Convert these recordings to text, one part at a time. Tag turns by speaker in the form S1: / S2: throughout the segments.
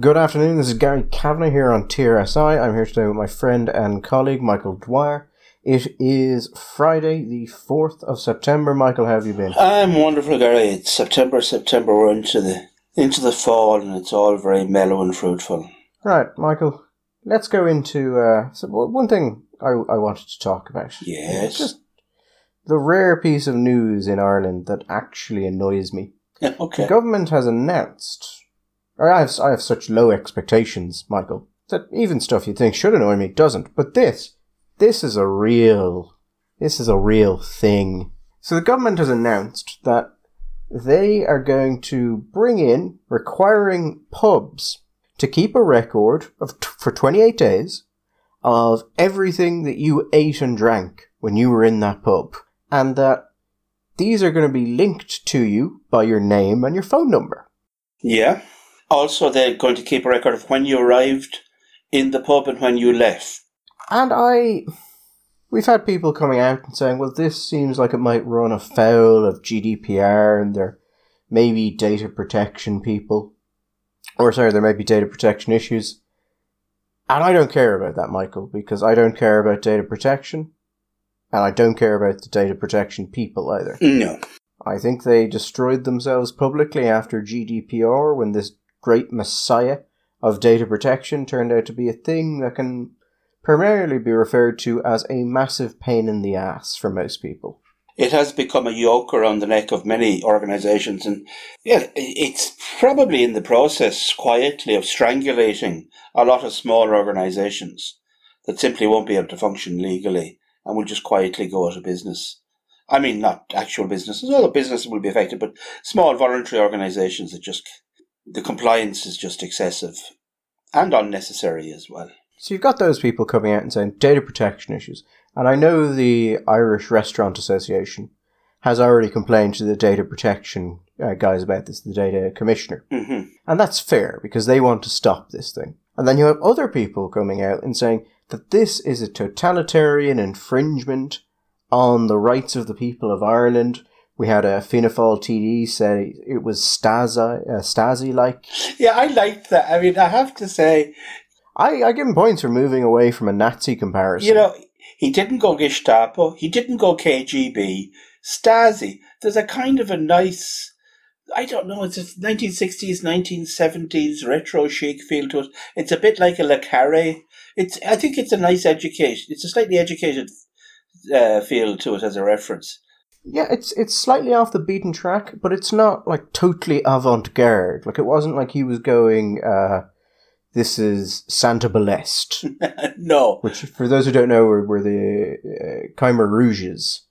S1: Good afternoon. This is Gary Kavanagh here on TRSI. I'm here today with my friend and colleague Michael Dwyer. It is Friday, the 4th of September. Michael, how have you been?
S2: I'm wonderful, Gary. It's September, September, we're into the into the fall and it's all very mellow and fruitful.
S1: Right, Michael, let's go into uh, so one thing I, I wanted to talk about.
S2: Yes.
S1: Just the rare piece of news in Ireland that actually annoys me.
S2: Yeah, okay.
S1: The government has announced. I have, I have such low expectations, Michael, that even stuff you think should annoy me doesn't. But this, this is a real, this is a real thing. So the government has announced that they are going to bring in requiring pubs to keep a record of t- for 28 days of everything that you ate and drank when you were in that pub and that these are going to be linked to you by your name and your phone number.
S2: Yeah. Also, they're going to keep a record of when you arrived in the pub and when you left.
S1: And I. We've had people coming out and saying, well, this seems like it might run afoul of GDPR and there may be data protection people. Or, sorry, there may be data protection issues. And I don't care about that, Michael, because I don't care about data protection. And I don't care about the data protection people either.
S2: No.
S1: I think they destroyed themselves publicly after GDPR when this great messiah of data protection turned out to be a thing that can primarily be referred to as a massive pain in the ass for most people.
S2: It has become a yoke around the neck of many organisations, and yeah, it's probably in the process quietly of strangulating a lot of smaller organisations that simply won't be able to function legally and will just quietly go out of business. I mean, not actual businesses, all the businesses will be affected, but small voluntary organisations that just, the compliance is just excessive and unnecessary as well.
S1: So you've got those people coming out and saying data protection issues. And I know the Irish Restaurant Association has already complained to the data protection uh, guys about this, the data commissioner.
S2: Mm-hmm.
S1: And that's fair because they want to stop this thing. And then you have other people coming out and saying that this is a totalitarian infringement on the rights of the people of Ireland. We had a Fáil TD say it was Stasi, uh, Stasi-like.
S2: Yeah, I liked that. I mean, I have to say,
S1: I, I give him points for moving away from a Nazi comparison.
S2: you know, he didn't go Gestapo, he didn't go KGB, Stasi. There's a kind of a nice, I don't know, it's a 1960s, 1970s retro chic feel to it. It's a bit like a Le Carre. It's, I think it's a nice education. It's a slightly educated uh, feel to it as a reference.
S1: Yeah, it's it's slightly off the beaten track, but it's not like totally avant garde. Like it wasn't like he was going. uh This is Santebal,
S2: no.
S1: which, for those who don't know, were, were the uh, Khmer Rouges,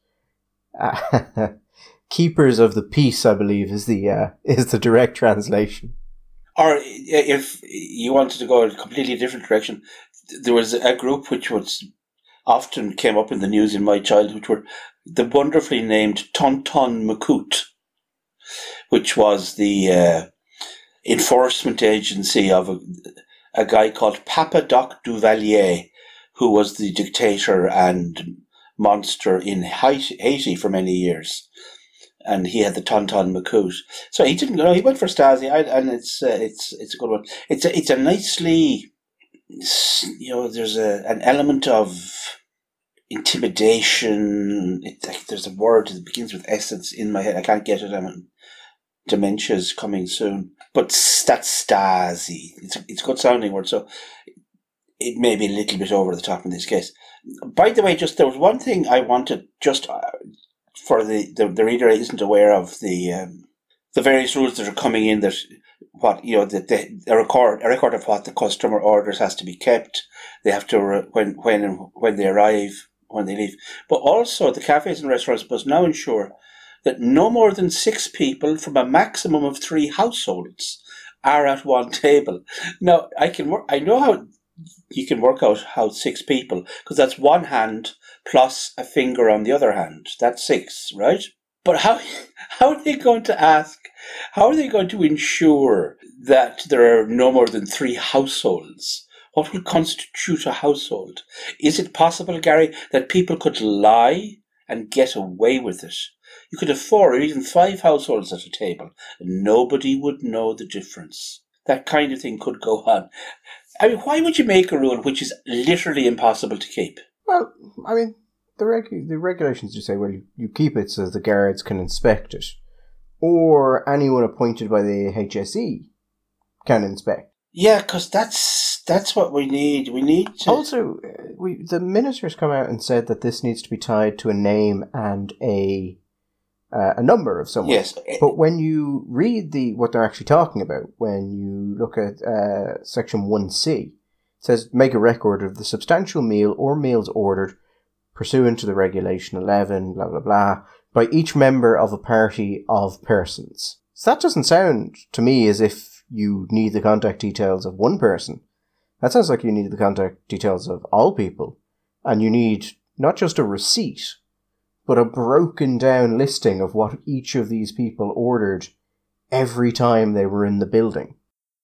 S1: uh, keepers of the peace. I believe is the uh, is the direct translation.
S2: Or if you wanted to go a completely different direction, there was a group which was often came up in the news in my childhood, which were the wonderfully named Tonton Macoute, which was the uh, enforcement agency of a, a guy called Papa Doc Duvalier, who was the dictator and monster in Haiti, for many years. And he had the Tonton Macoute. So he didn't go. He went for Stasi, and it's uh, it's it's a good one. It's a it's a nicely, you know, there's a an element of intimidation. Like, there's a word that begins with essence in my head. I can't get it. I'm dementia's coming soon. But s- that's Stasi. It's it's a good sounding word. So it may be a little bit over the top in this case. By the way, just there was one thing I wanted just uh, for the, the, the reader isn't aware of the um, the various rules that are coming in that what you know that the, a record a record of what the customer orders has to be kept. They have to when when when they arrive when they leave. But also the cafes and restaurants must now ensure that no more than six people from a maximum of three households are at one table. Now I can work. I know how you can work out how six people because that's one hand plus a finger on the other hand. That's six, right? But how how are they going to ask? How are they going to ensure that there are no more than three households? What will constitute a household? Is it possible, Gary, that people could lie and get away with it? You could have four or even five households at a table, and nobody would know the difference. that kind of thing could go on. I mean, why would you make a rule which is literally impossible to keep?
S1: Well, I mean, the regu- the regulations just say, well, you, you keep it so the guards can inspect it, or anyone appointed by the HSE can inspect.
S2: Yeah, because that's that's what we need. We need to.
S1: Also, uh, we the ministers come out and said that this needs to be tied to a name and a uh, a number of someone.
S2: yes,
S1: But when you read the what they're actually talking about, when you look at uh, section one C, it says make a record of the substantial meal or meals ordered pursuant to the regulation eleven, blah blah blah, by each member of a party of persons. So that doesn't sound to me as if you need the contact details of one person. That sounds like you need the contact details of all people, and you need not just a receipt, but a broken down listing of what each of these people ordered every time they were in the building.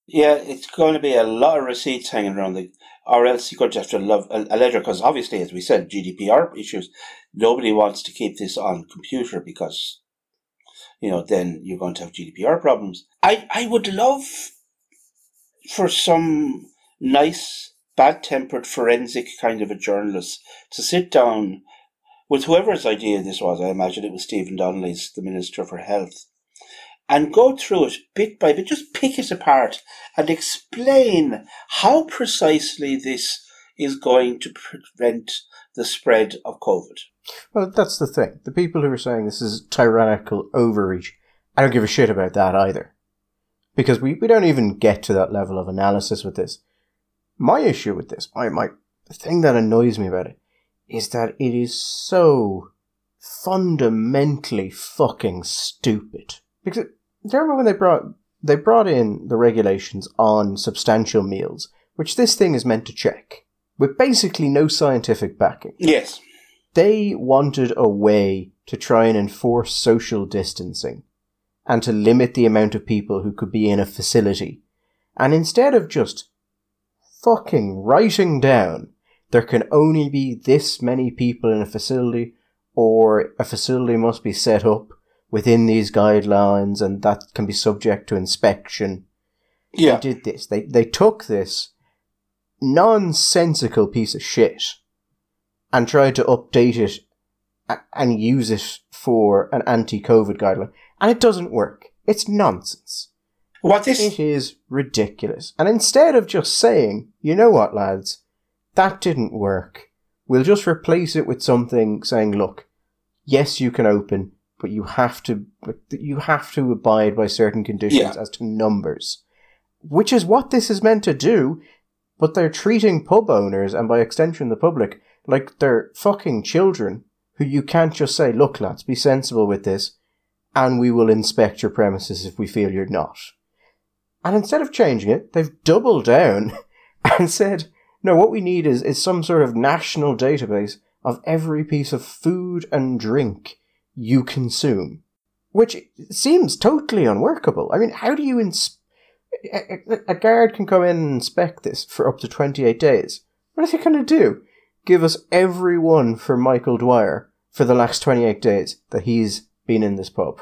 S2: yeah, it's going to be a lot of receipts hanging around the, or else you're going to have to love a, a ledger because obviously, as we said, GDPR issues. Nobody wants to keep this on computer because, you know, then you're going to have GDPR problems. I I would love for some nice, bad tempered forensic kind of a journalist to sit down with whoever's idea this was. I imagine it was Stephen Donnelly's, the Minister for Health, and go through it bit by bit, just pick it apart and explain how precisely this is going to prevent the spread of COVID.
S1: Well, that's the thing. The people who are saying this is tyrannical overreach, I don't give a shit about that either. Because we, we don't even get to that level of analysis with this. My issue with this, my, my, the thing that annoys me about it, is that it is so fundamentally fucking stupid. Because, do you remember when they brought, they brought in the regulations on substantial meals, which this thing is meant to check, with basically no scientific backing
S2: Yes.
S1: they wanted a way to try and enforce social distancing and to limit the amount of people who could be in a facility. And instead of just fucking writing down there can only be this many people in a facility or a facility must be set up within these guidelines and that can be subject to inspection
S2: Yeah.
S1: they did this. They they took this nonsensical piece of shit and tried to update it and use it for an anti-COVID guideline, and it doesn't work. It's nonsense.
S2: What this
S1: It is ridiculous. And instead of just saying, you know what, lads, that didn't work, we'll just replace it with something saying, look, yes, you can open, but you have to you have to abide by certain conditions
S2: Yeah.
S1: as to numbers, which is what this is meant to do. But they're treating pub owners and by extension the public like they're fucking children who you can't just say, look, lads, be sensible with this, and we will inspect your premises if we feel you're not. And instead of changing it, they've doubled down and said, no, what we need is, is some sort of national database of every piece of food and drink you consume. Which seems totally unworkable. I mean, how do you ins- a, a- a guard can come in and inspect this for up to 28 days. What is he going to do? Give us every one for Michael Dwyer for the last 28 days that he's been in this pub.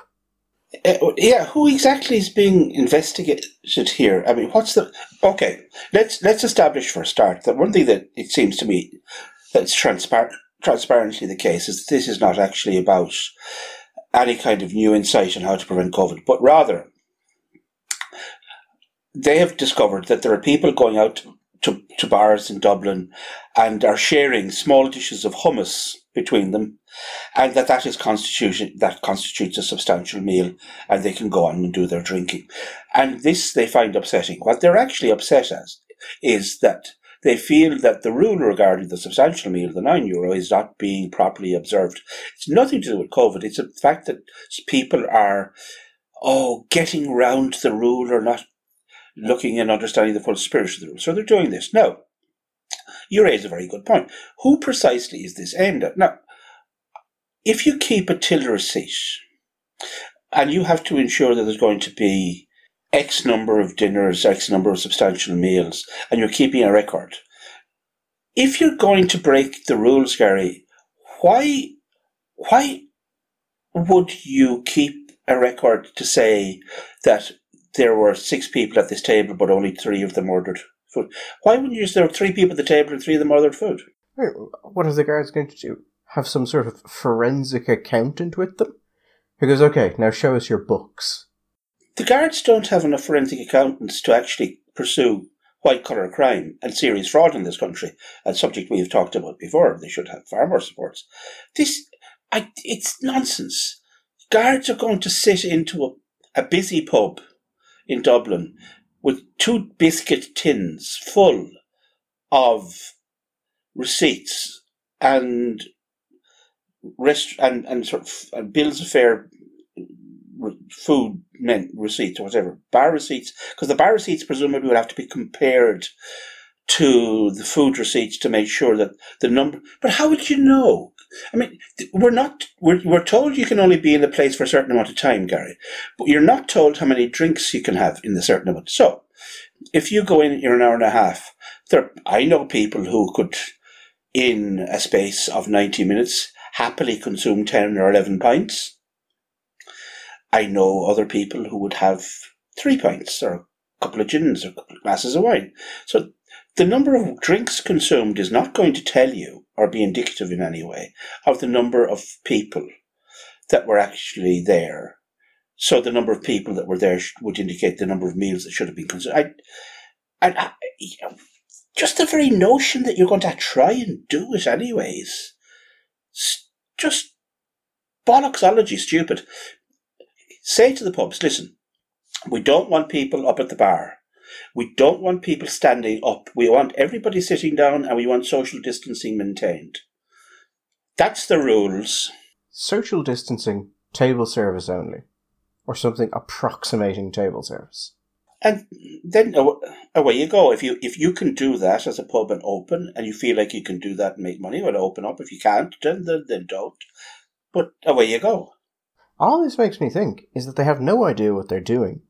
S2: Uh, yeah, who exactly is being investigated here? I mean, what's the okay? Let's let's establish for a start that one thing that it seems to me that's transparent, transparently the case is that this is not actually about any kind of new insight on how to prevent COVID, but rather they have discovered that there are people going out to, to bars in Dublin and are sharing small dishes of hummus between them and that that is constitution that constitutes a substantial meal and they can go on and do their drinking. And this they find upsetting. What they're actually upset as is that they feel that the rule regarding the substantial meal the 9 euro is not being properly observed. It's nothing to do with covid. It's a fact that people are oh getting round the rule or not looking and understanding the full spirit of the rule. So they're doing this. Now you raise a very good point. Who precisely is this aimed at? Now if you keep a till receipt and you have to ensure that there's going to be X number of dinners, X number of substantial meals, and you're keeping a record, if you're going to break the rules, Gary, why, why would you keep a record to say that there were six people at this table, but only three of them ordered food. Why wouldn't you just there were three people at the table and three of them ordered food?
S1: What are the guards going to do? Have some sort of forensic accountant with them? Who goes, okay, now show us your books.
S2: The guards don't have enough forensic accountants to actually pursue white collar crime and serious fraud in this country, a subject we have talked about before. They should have far more supports. This, I, it's nonsense. Guards are going to sit into a, a busy pub in Dublin with two biscuit tins full of receipts and rest and, and sort of and bills of fare food meant receipts or whatever bar receipts because the bar receipts presumably would have to be compared to the food receipts to make sure that the number but how would you know i mean we're not we're, we're told you can only be in the place for a certain amount of time gary but you're not told how many drinks you can have in the certain amount. So if you go in you're an hour and a half. There i know people who could in a space of 90 minutes happily consume 10 or 11 pints. I know other people who would have three pints or a couple of gins or a couple of glasses of wine. So the number of drinks consumed is not going to tell you or be indicative in any way of the number of people that were actually there. So the number of people that were there would indicate the number of meals that should have been consumed. I, I, I, just the very notion that you're going to try and do it anyways, just bollocksology stupid. Say to the pubs, listen, we don't want people up at the bar. We don't want people standing up. We want everybody sitting down and we want social distancing maintained. That's the rules.
S1: Social distancing, table service only, or something approximating table service.
S2: And then away you go. If you if you can do that as a pub and open, and you feel like you can do that and make money, well, open up. If you can't, then then, then don't. But away you go.
S1: All this makes me think is that they have no idea what they're doing.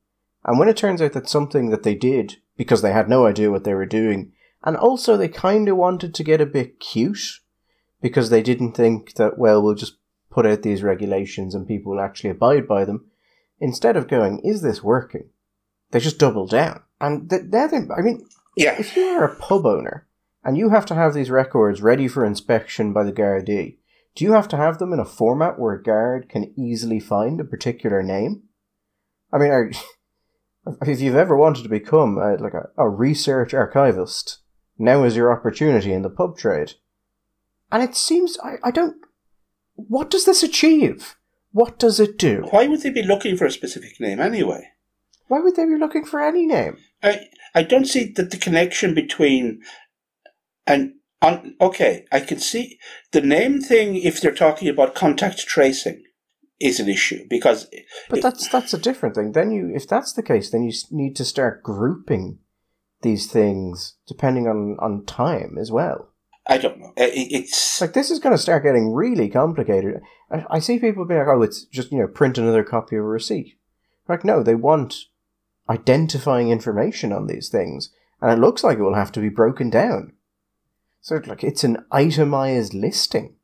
S1: And when it turns out that something that they did because they had no idea what they were doing, and also they kind of wanted to get a bit cute because they didn't think that, well, we'll just put out these regulations and people will actually abide by them, instead of going, is this working? They just double down. And th- they, I mean,
S2: yeah.
S1: if you are a pub owner and you have to have these records ready for inspection by the Gardaí, do you have to have them in a format where a guard can easily find a particular name? I mean, are, if you've ever wanted to become a, like a, a research archivist, now is your opportunity in the pub trade. And it seems I, I don't. What does this achieve? What does it do?
S2: Why would they be looking for a specific name anyway?
S1: Why would they be looking for any name?
S2: I I don't see that the connection between and um, okay, I can see the name thing if they're talking about contact tracing is an issue because.
S1: But it, that's that's a different thing. Then you, if that's the case, then you need to start grouping these things depending on on time as well.
S2: I don't know. It, it's
S1: like this is going to start getting really complicated. I, I see people being like, "Oh, it's just you know print another copy of a receipt." Like, no, they want identifying information on these things, and it looks like it will have to be broken down. So like it's an itemized listing.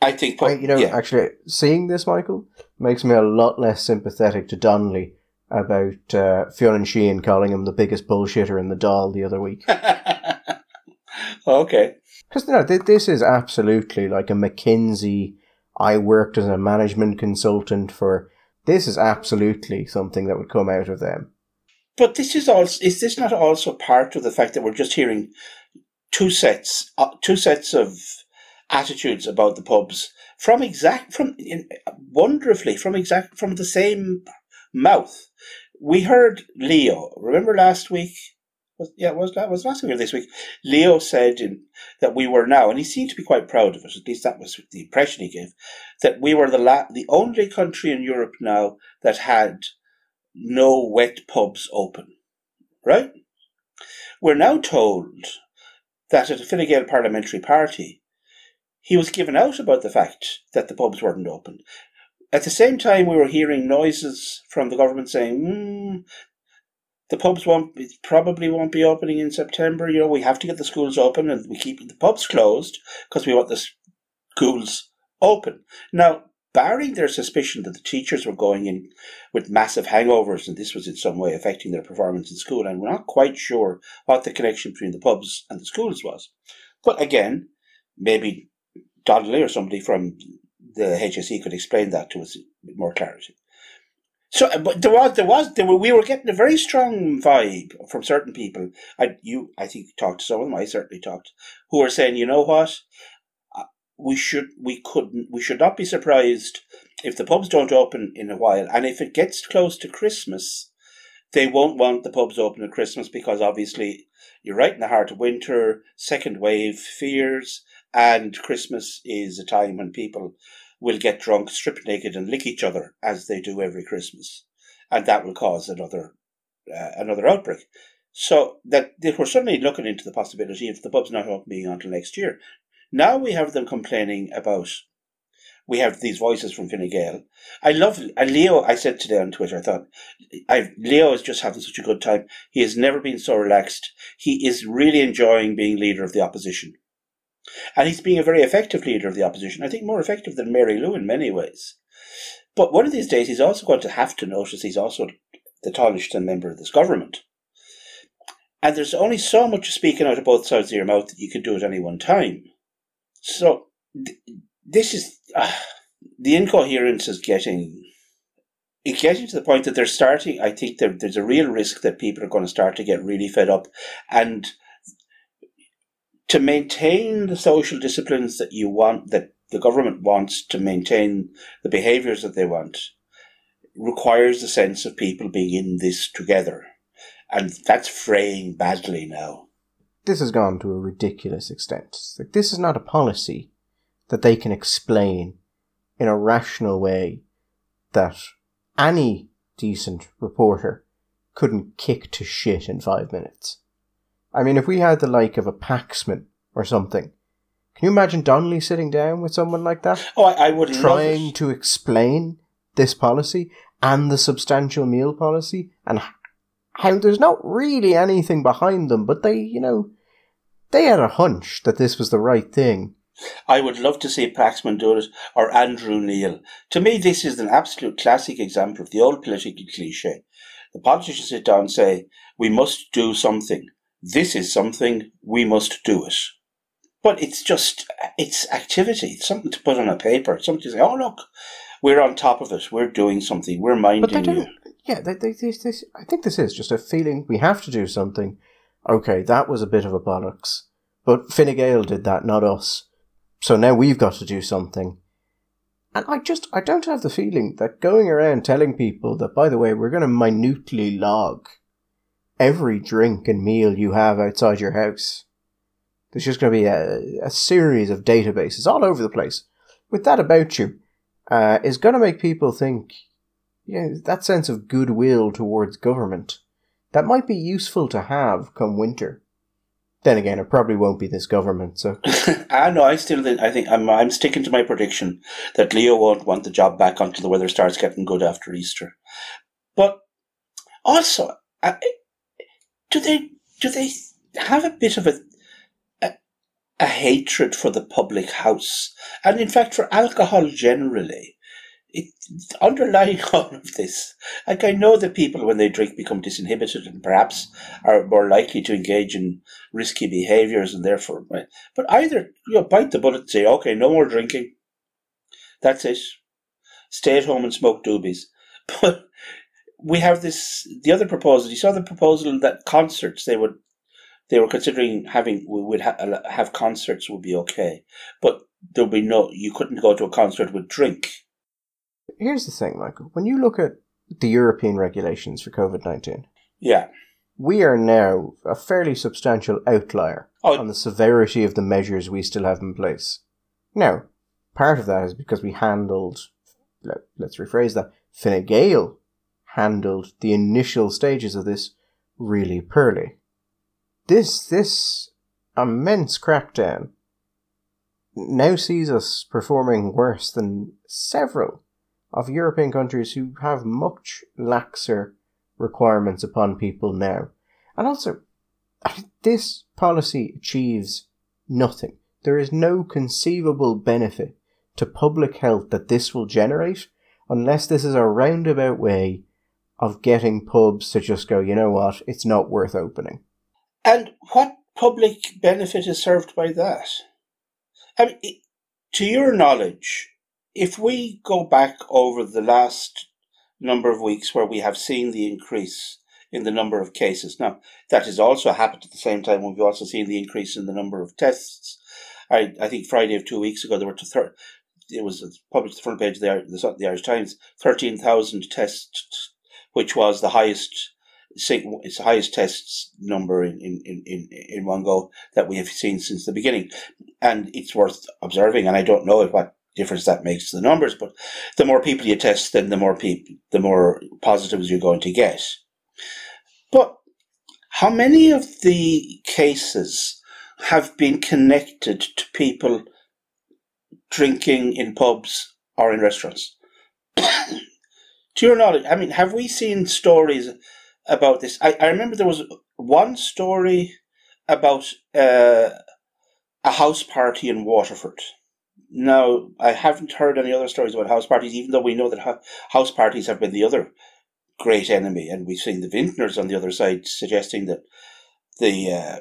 S2: I think,
S1: I, you know, yeah. actually seeing this, Michael, makes me a lot less sympathetic to Donnelly about uh, Fionn Sheahan calling him the biggest bullshitter in the Dáil the other week.
S2: okay.
S1: Because you know, this is absolutely like a McKinsey. I worked as a management consultant for. This is absolutely something that would come out of them.
S2: But this is also is this not also part of the fact that we're just hearing two sets, uh, two sets of attitudes about the pubs from exact from in, wonderfully from exact from the same mouth. We heard Leo. Remember last week? Was, yeah, was that was last week or this week? Leo said in, that we were now, and he seemed to be quite proud of it. At least that was the impression he gave. That we were the la- the only country in Europe now that had no wet pubs open. Right? We're now told that at a Fine Gael parliamentary party, he was given out about the fact that the pubs weren't open. At the same time, we were hearing noises from the government saying, mm, the pubs won't probably won't be opening in September. You know, we have to get the schools open and we keep the pubs closed because we want the schools open. Now, barring their suspicion that the teachers were going in with massive hangovers and this was in some way affecting their performance in school, and we're not quite sure what the connection between the pubs and the schools was. But again, maybe Donnelly or somebody from the HSE could explain that to us with more clarity. So, uh, but there was, there was, there were, we were getting a very strong vibe from certain people. I, you, I think, talked to some of them. I certainly talked, who were saying, you know what, uh, we should, we couldn't, we should not be surprised if the pubs don't open in a while, and if it gets close to Christmas, they won't want the pubs open at Christmas because obviously you're right in the heart of winter, second wave fears, and Christmas is a time when people will get drunk, strip naked, and lick each other as they do every Christmas, and that will cause another uh, another outbreak. So that they were suddenly looking into the possibility of the pubs not opening until next year. Now we have them complaining about. We have these voices from Fine Gael. I love and Leo. I said today on Twitter. I thought, I Leo is just having such a good time. He has never been so relaxed. He is really enjoying being leader of the opposition. And he's being a very effective leader of the opposition. I think more effective than Mary Lou in many ways. But one of these days, he's also going to have to notice he's also the Taoiseach member of this government. And there's only so much speaking out of both sides of your mouth that you can do at any one time. So th- this is uh, the incoherence is getting it's getting to the point that they're starting. I think there, there's a real risk that people are going to start to get really fed up, and to maintain the social disciplines that you want, that the government wants to maintain the behaviours that they want, requires the sense of people being in this together. And that's fraying badly now.
S1: This has gone to a ridiculous extent. Like, this is not a policy that they can explain in a rational way that any decent reporter couldn't kick to shit in five minutes. I mean, if we had the like of a Paxman or something, can you imagine Donnelly sitting down with someone like that?
S2: Oh, I, I would
S1: trying to explain this policy and the substantial meal policy and how there's not really anything behind them, but they, you know, they had a hunch that this was the right thing.
S2: I would love to see Paxman do it or Andrew Neil. To me, this is an absolute classic example of the old political cliche. The politicians sit down and say, We must do something this is something, we must do it. But it's just, it's activity. It's something to put on a paper. Something to say, oh, look, we're on top of it. We're doing something. We're minding you.
S1: Yeah, they, they, they, they, I think this is just a feeling we have to do something. Okay, that was a bit of a bollocks. But Fine Gael did that, not us. So now we've got to do something. And I just, I don't have the feeling that going around telling people that, by the way, we're going to minutely log every drink and meal you have outside your house. There's just going to be a, a series of databases all over the place with that about you uh, is going to make people think, you know, that sense of goodwill towards government that might be useful to have come winter. Then again, it probably won't be this government. So
S2: I know. I still think. I think I'm. I'm sticking to my prediction that Leo won't want the job back until the weather starts getting good after Easter. But also, I, do they do they have a bit of a, a, a hatred for the public house, and in fact for alcohol generally? It, underlying all of this, like I know that people when they drink become disinhibited and perhaps are more likely to engage in risky behaviours and therefore, but either you know bite the bullet and say, okay, no more drinking, that's it, stay at home and smoke doobies, but we have this the other proposal. You saw the proposal that concerts they would they were considering having we would ha- uh, have concerts would be okay, but there'll be no you couldn't go to a concert with drink.
S1: Here's the thing, Michael. When you look at the European regulations for COVID nineteen,
S2: yeah,
S1: we are now a fairly substantial outlier oh. on the severity of the measures we still have in place. Now, part of that is because we handled, let, us rephrase that, Fine Gael handled the initial stages of this really poorly. This, this immense crackdown now sees us performing worse than several of European countries who have much laxer requirements upon people now. And also, this policy achieves nothing. There is no conceivable benefit to public health that this will generate unless this is a roundabout way of getting pubs to just go, you know what, it's not worth opening.
S2: And what public benefit is served by that? I mean, to your knowledge, if we go back over the last number of weeks where we have seen the increase in the number of cases, now that has also happened at the same time we've also seen the increase in the number of tests. I, I think Friday of two weeks ago there were to thir- it was published the front page of the, the, the Irish Times, 13,000 tests, which was the highest it's highest tests number in, in, in, in one go that we have seen since the beginning. And it's worth observing, and I don't know what difference that makes to the numbers, but the more people you test, then the more people, the more positives you're going to get. But how many of the cases have been connected to people drinking in pubs or in restaurants. to your knowledge, I mean, have we seen stories about this? I, I remember there was one story about uh, a house party in Waterford. Now, I haven't heard any other stories about house parties, even though we know that ha- house parties have been the other great enemy, and we've seen the vintners on the other side suggesting that the, uh,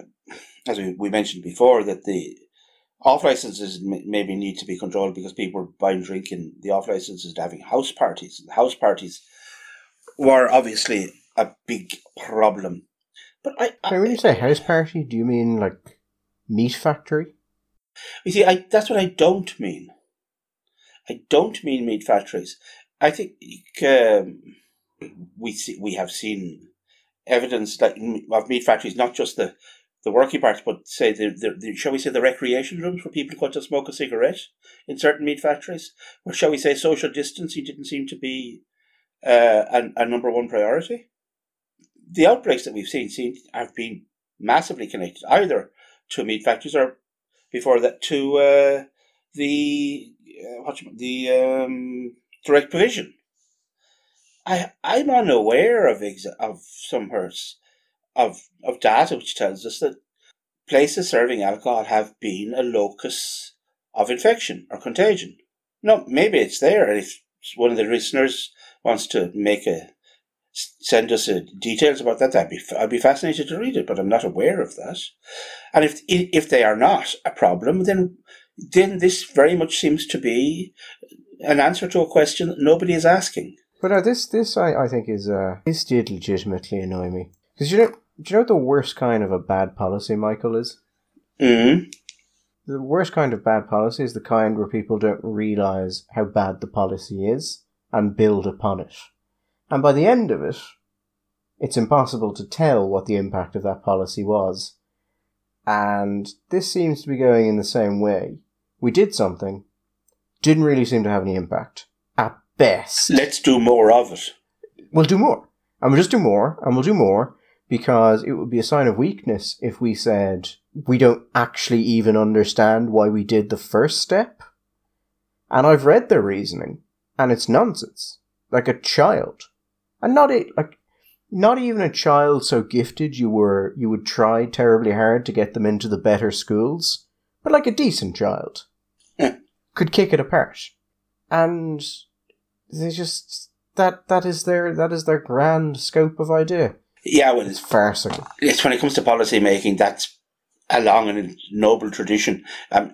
S2: as we, we mentioned before, that the off licenses maybe need to be controlled because people are buying drink in the off licenses and having house parties. And house parties were obviously a big problem. But I,
S1: I when you say house party, do you mean like meat factory?
S2: You see, I that's what I don't mean. I don't mean meat factories. I think um, we see, we have seen evidence that of meat factories, not just the the working parts, but say the, the, the, shall we say the recreation rooms where people go to smoke a cigarette in certain meat factories, or shall we say social distancing didn't seem to be uh, a, a number one priority. The outbreaks that we've seen seem have been massively connected either to meat factories or before that to uh, the uh, what the um, direct provision. I I'm unaware of exa- of some hurts of, of data which tells us that places serving alcohol have been a locus of infection or contagion. No, maybe it's there, if one of the listeners wants to make a send us a, details about that, I'd be I'd be fascinated to read it, but I'm not aware of that. And if if they are not a problem, then then this very much seems to be an answer to a question that nobody is asking.
S1: But uh, this this I, I think is uh this did legitimately annoy me because you know do you know what the worst kind of a bad policy, Michael, is?
S2: Mm.
S1: The worst kind of bad policy is the kind where people don't realize how bad the policy is and build upon it. And by the end of it, it's impossible to tell what the impact of that policy was. And this seems to be going in the same way. We did something, didn't really seem to have any impact. At best.
S2: Let's do more of it.
S1: We'll do more. And we'll just do more, and we'll do more, because it would be a sign of weakness if we said we don't actually even understand why we did the first step. And I've read their reasoning, and it's nonsense. Like a child. And not it like not even a child so gifted you were you would try terribly hard to get them into the better schools, but like a decent child. could kick it apart. And they just that that is their that is their grand scope of idea.
S2: Yeah, well,
S1: it's farcical.
S2: It's when it comes to policy making, that's a long and noble tradition. Um,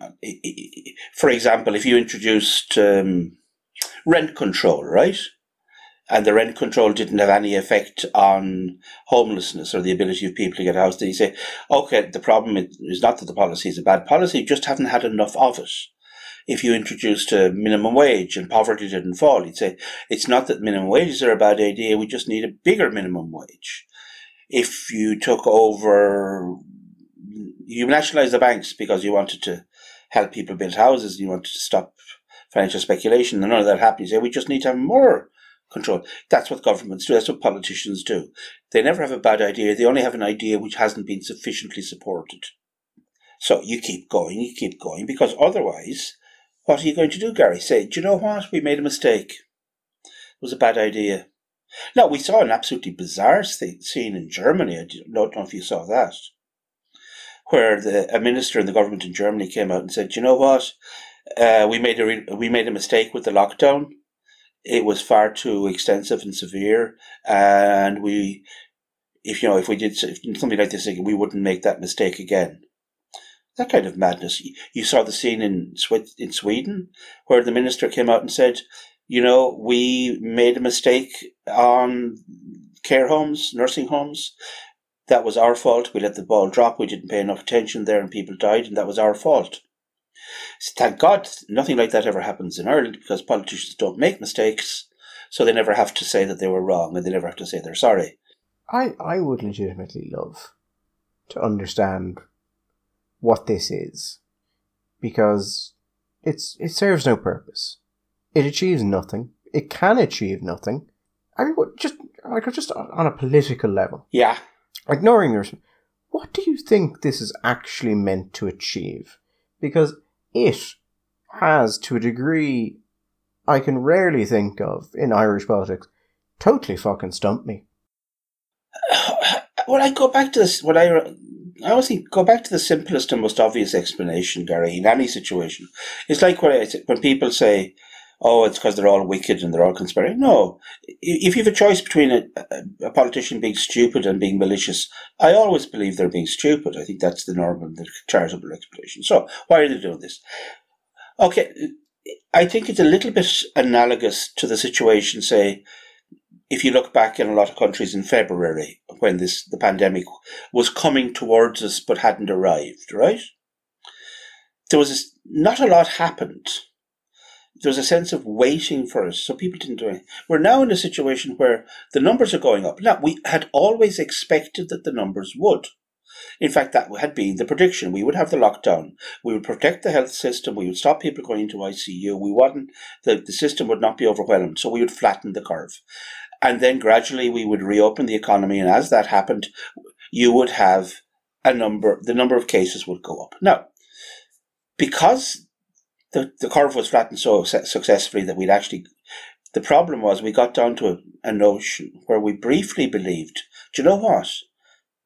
S2: for example, if you introduced um, rent control, right? And the rent control didn't have any effect on homelessness or the ability of people to get a house. Then you say, okay, the problem is not that the policy is a bad policy, you just haven't had enough of it. If you introduced a minimum wage and poverty didn't fall, you'd say, it's not that minimum wages are a bad idea, we just need a bigger minimum wage if you took over, you nationalised the banks because you wanted to help people build houses, you wanted to stop financial speculation, and none of that happened. You say we just need to have more control. That's what governments do. That's what politicians do. They never have a bad idea. They only have an idea which hasn't been sufficiently supported. So you keep going, you keep going, because otherwise, what are you going to do, Gary? Say, do you know what? We made a mistake. It was a bad idea. Now, we saw an absolutely bizarre scene in Germany. I don't know if you saw that, where the, a minister in the government in Germany came out and said, you know what? Uh, we made a re- we made a mistake with the lockdown. It was far too extensive and severe, and we, if you know, if we did something like this again, we wouldn't make that mistake again. That kind of madness. You saw the scene in in Sweden where the minister came out and said, "You know, we made a mistake on care homes, nursing homes. That was our fault. We let the ball drop. We didn't pay enough attention there, and people died, and that was our fault." Thank God nothing like that ever happens in Ireland because politicians don't make mistakes, so they never have to say that they were wrong and they never have to say they're sorry.
S1: I, I would legitimately love to understand what this is because it's it serves no purpose. It achieves nothing. It can achieve nothing. I mean, what, just like just on a political level.
S2: Yeah.
S1: Ignoring your, what do you think this is actually meant to achieve? Because it has, to a degree, I can rarely think of in Irish politics, totally fucking stumped me.
S2: Well, I go back to this. What I I always think go back to the simplest and most obvious explanation, Gary, in any situation. It's like when, I, when people say, oh, it's because they're all wicked and they're all conspiring. No. If you have a choice between a, a, politician being stupid and being malicious, I always believe they're being stupid. I think that's the normal, the charitable explanation. So why are they doing this? Okay. I think it's a little bit analogous to the situation, say, if you look back in a lot of countries in February when this the pandemic was coming towards us but hadn't arrived, right? There was this, not a lot happened. There was a sense of waiting for us, so people didn't do anything. We're now in a situation where the numbers are going up. Now we had always expected that the numbers would. In fact, that had been the prediction. We would have the lockdown. We would protect the health system. We would stop people going into ICU. We wouldn't, the, the system would not be overwhelmed. So we would flatten the curve. And then gradually we would reopen the economy. And as that happened, you would have a number, the number of cases would go up. Now, because the, the curve was flattened so successfully that we'd actually, the problem was we got down to a, a notion where we briefly believed, do you know what?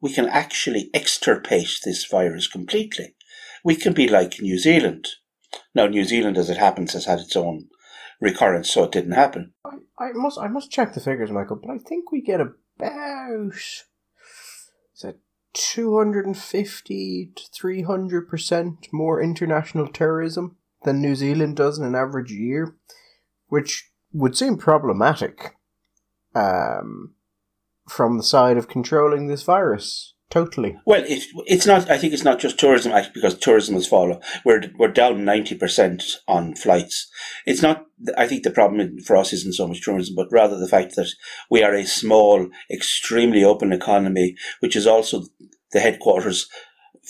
S2: We can actually extirpate this virus completely. We can be like New Zealand. Now, New Zealand, as it happens, has had its own recurrence, so it didn't happen.
S1: I, I must I must check the figures, Michael, but I think we get about is it two hundred and fifty to three hundred percent more international tourism than New Zealand does in an average year, which would seem problematic. Um, from the side of controlling this virus. Totally.
S2: Well, it, it's not. I think it's not just tourism actually, because tourism has fallen. We're we're down ninety percent on flights. It's not. I think the problem for us isn't so much tourism, but rather the fact that we are a small, extremely open economy, which is also the headquarters,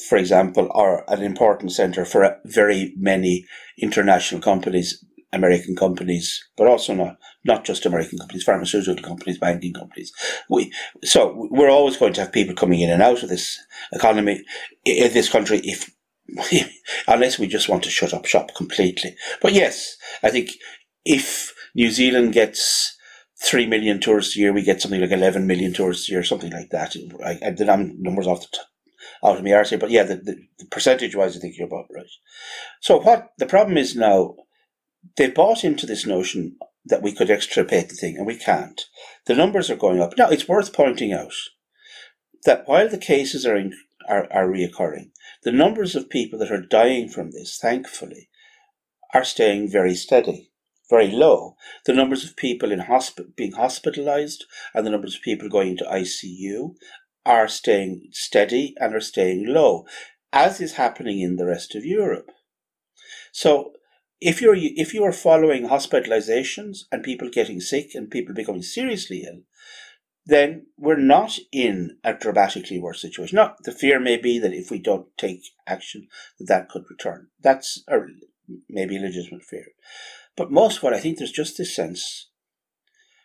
S2: for example, are an important centre for very many international companies American companies, but also not not just American companies, pharmaceutical companies, banking companies. We so we're always going to have people coming in and out of this economy in this country if unless we just want to shut up shop completely. But yes, I think if New Zealand gets three million tourists a year, we get something like eleven million tourists a year, something like that. I, I the numbers off the t- out of my arse but yeah, the, the, the percentage wise, I think you're about right. So what the problem is now they bought into this notion that we could extirpate the thing, and we can't. The numbers are going up. Now, it's worth pointing out that while the cases are, in, are, are reoccurring, the numbers of people that are dying from this, thankfully, are staying very steady, very low. The numbers of people in hospi- being hospitalized and the numbers of people going into ICU are staying steady and are staying low, as is happening in the rest of Europe. So if you're if you are following hospitalizations and people getting sick and people becoming seriously ill, then we're not in a dramatically worse situation. Now, the fear may be that if we don't take action, that that could return. That's a maybe a legitimate fear. But most of what I think there's just this sense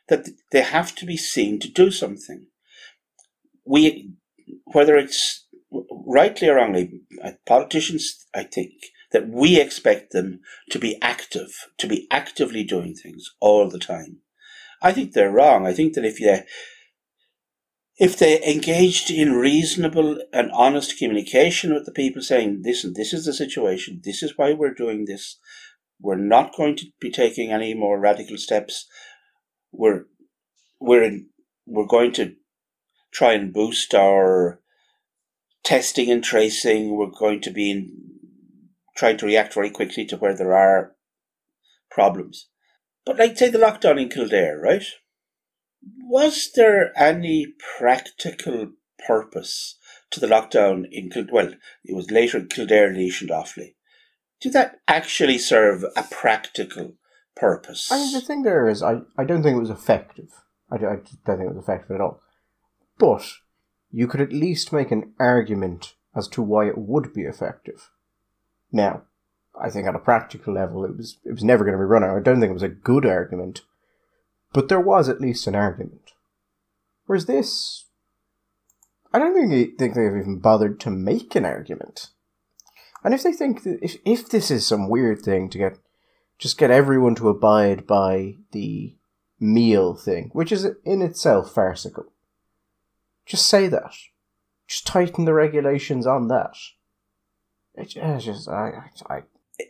S2: that they have to be seen to do something. We, whether it's rightly or wrongly, uh, politicians, I think, that we expect them to be active, to be actively doing things all the time. I think they're wrong. I think that if they if they engaged in reasonable and honest communication with the people saying, listen, this is the situation, this is why we're doing this, we're not going to be taking any more radical steps. We're we're in, we're going to try and boost our testing and tracing. We're going to be in, trying to react very quickly to where there are problems. But like say the lockdown in Kildare, right? Was there any practical purpose to the lockdown in Kildare? Well, it was later in Kildare, Laois and Offaly. Did that actually serve a practical purpose?
S1: I mean, the thing there is, I, I don't think it was effective. I, I don't think it was effective at all. But you could at least make an argument as to why it would be effective. Now, I think on a practical level, it was it was never going to be run out. I don't think it was a good argument, but there was at least an argument. Whereas this, I don't think think they've even bothered to make an argument. And if they think that if if this is some weird thing to get just get everyone to abide by the meal thing, which is in itself farcical, just say that. Just tighten the regulations on that. It, it's just I, I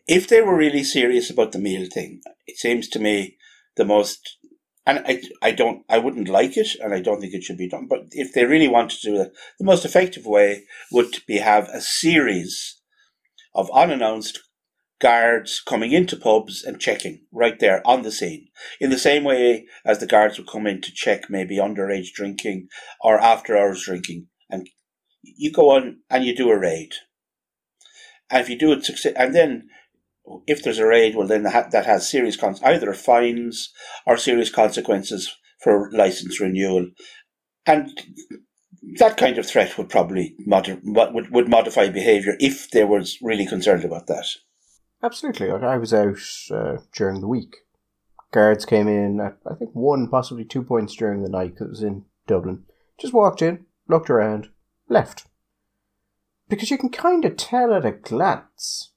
S2: if they were really serious about the meal thing, it seems to me the most, and I, I don't, I wouldn't like it, and I don't think it should be done. But if they really wanted to do that, the most effective way would be have a series of unannounced guards coming into pubs and checking right there on the scene, in the same way as the guards would come in to check maybe underage drinking or after hours drinking, and you go on and you do a raid. And if you do it and then if there's a raid, well, then that has serious cons- either fines or serious consequences for license renewal, and that kind of threat would probably mod- would would modify behaviour if they were really concerned about that.
S1: Absolutely. I was out uh, during the week. Guards came in at I think one, possibly two points during the night because it was in Dublin. Just walked in, looked around, left. Because you can kind of tell at a glance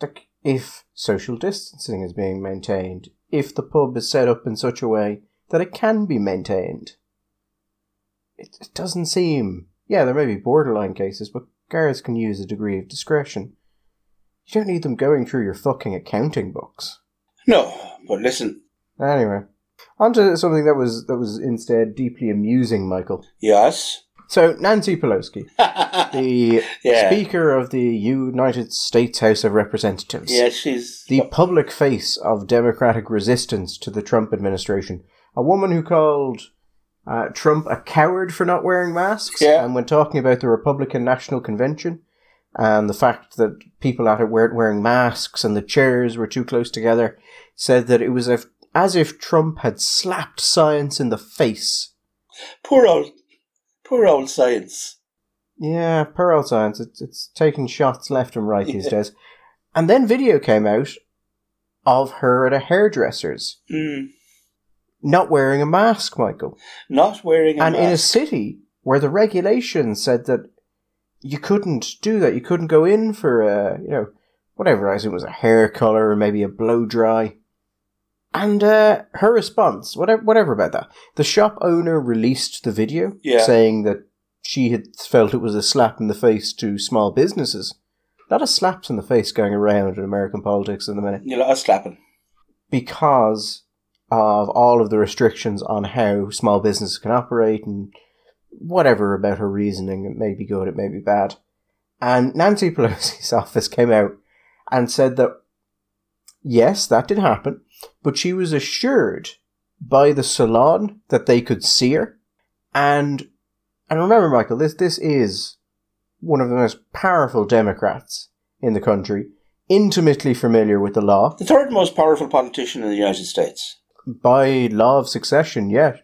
S1: like if social distancing is being maintained, if the pub is set up in such a way that it can be maintained. It, it doesn't seem. Yeah, there may be borderline cases, but guards can use a degree of discretion. You don't need them going through your fucking accounting books.
S2: No, but listen.
S1: Anyway, onto something that was that was instead deeply amusing, Michael.
S2: Yes.
S1: So Nancy Pelosi, the yeah. Speaker of the United States House of Representatives.
S2: Yeah, she's
S1: the public face of Democratic resistance to the Trump administration. A woman who called uh, Trump a coward for not wearing masks.
S2: Yeah.
S1: And when talking about the Republican National Convention and the fact that people at it weren't wearing masks and the chairs were too close together, said that it was as if Trump had slapped science in the face.
S2: Poor old Poor old science.
S1: Yeah, poor old science. It's, it's taking shots left and right yeah. these days. And then video came out of her at a hairdresser's.
S2: Mm.
S1: Not wearing a mask, Michael.
S2: Not wearing a
S1: and
S2: mask.
S1: in a city where the regulations said that you couldn't do that. You couldn't go in for a, you know, whatever. I assume it was a hair color or maybe a blow dry. And uh, her response, whatever, whatever about that, the shop owner released the video
S2: yeah.
S1: saying that she had felt it was a slap in the face to small businesses. A lot of slaps in the face going around in American politics in the minute.
S2: Yeah, a lot of slapping.
S1: Because of all of the restrictions on how small businesses can operate and whatever about her reasoning. It may be good, it may be bad. And Nancy Pelosi's office came out and said that yes, that did happen but she was assured by the salon that they could see her. And and remember, Michael, this this is one of the most powerful Democrats in the country, intimately familiar with the law.
S2: The third most powerful politician in the United States.
S1: By law of succession, yeah.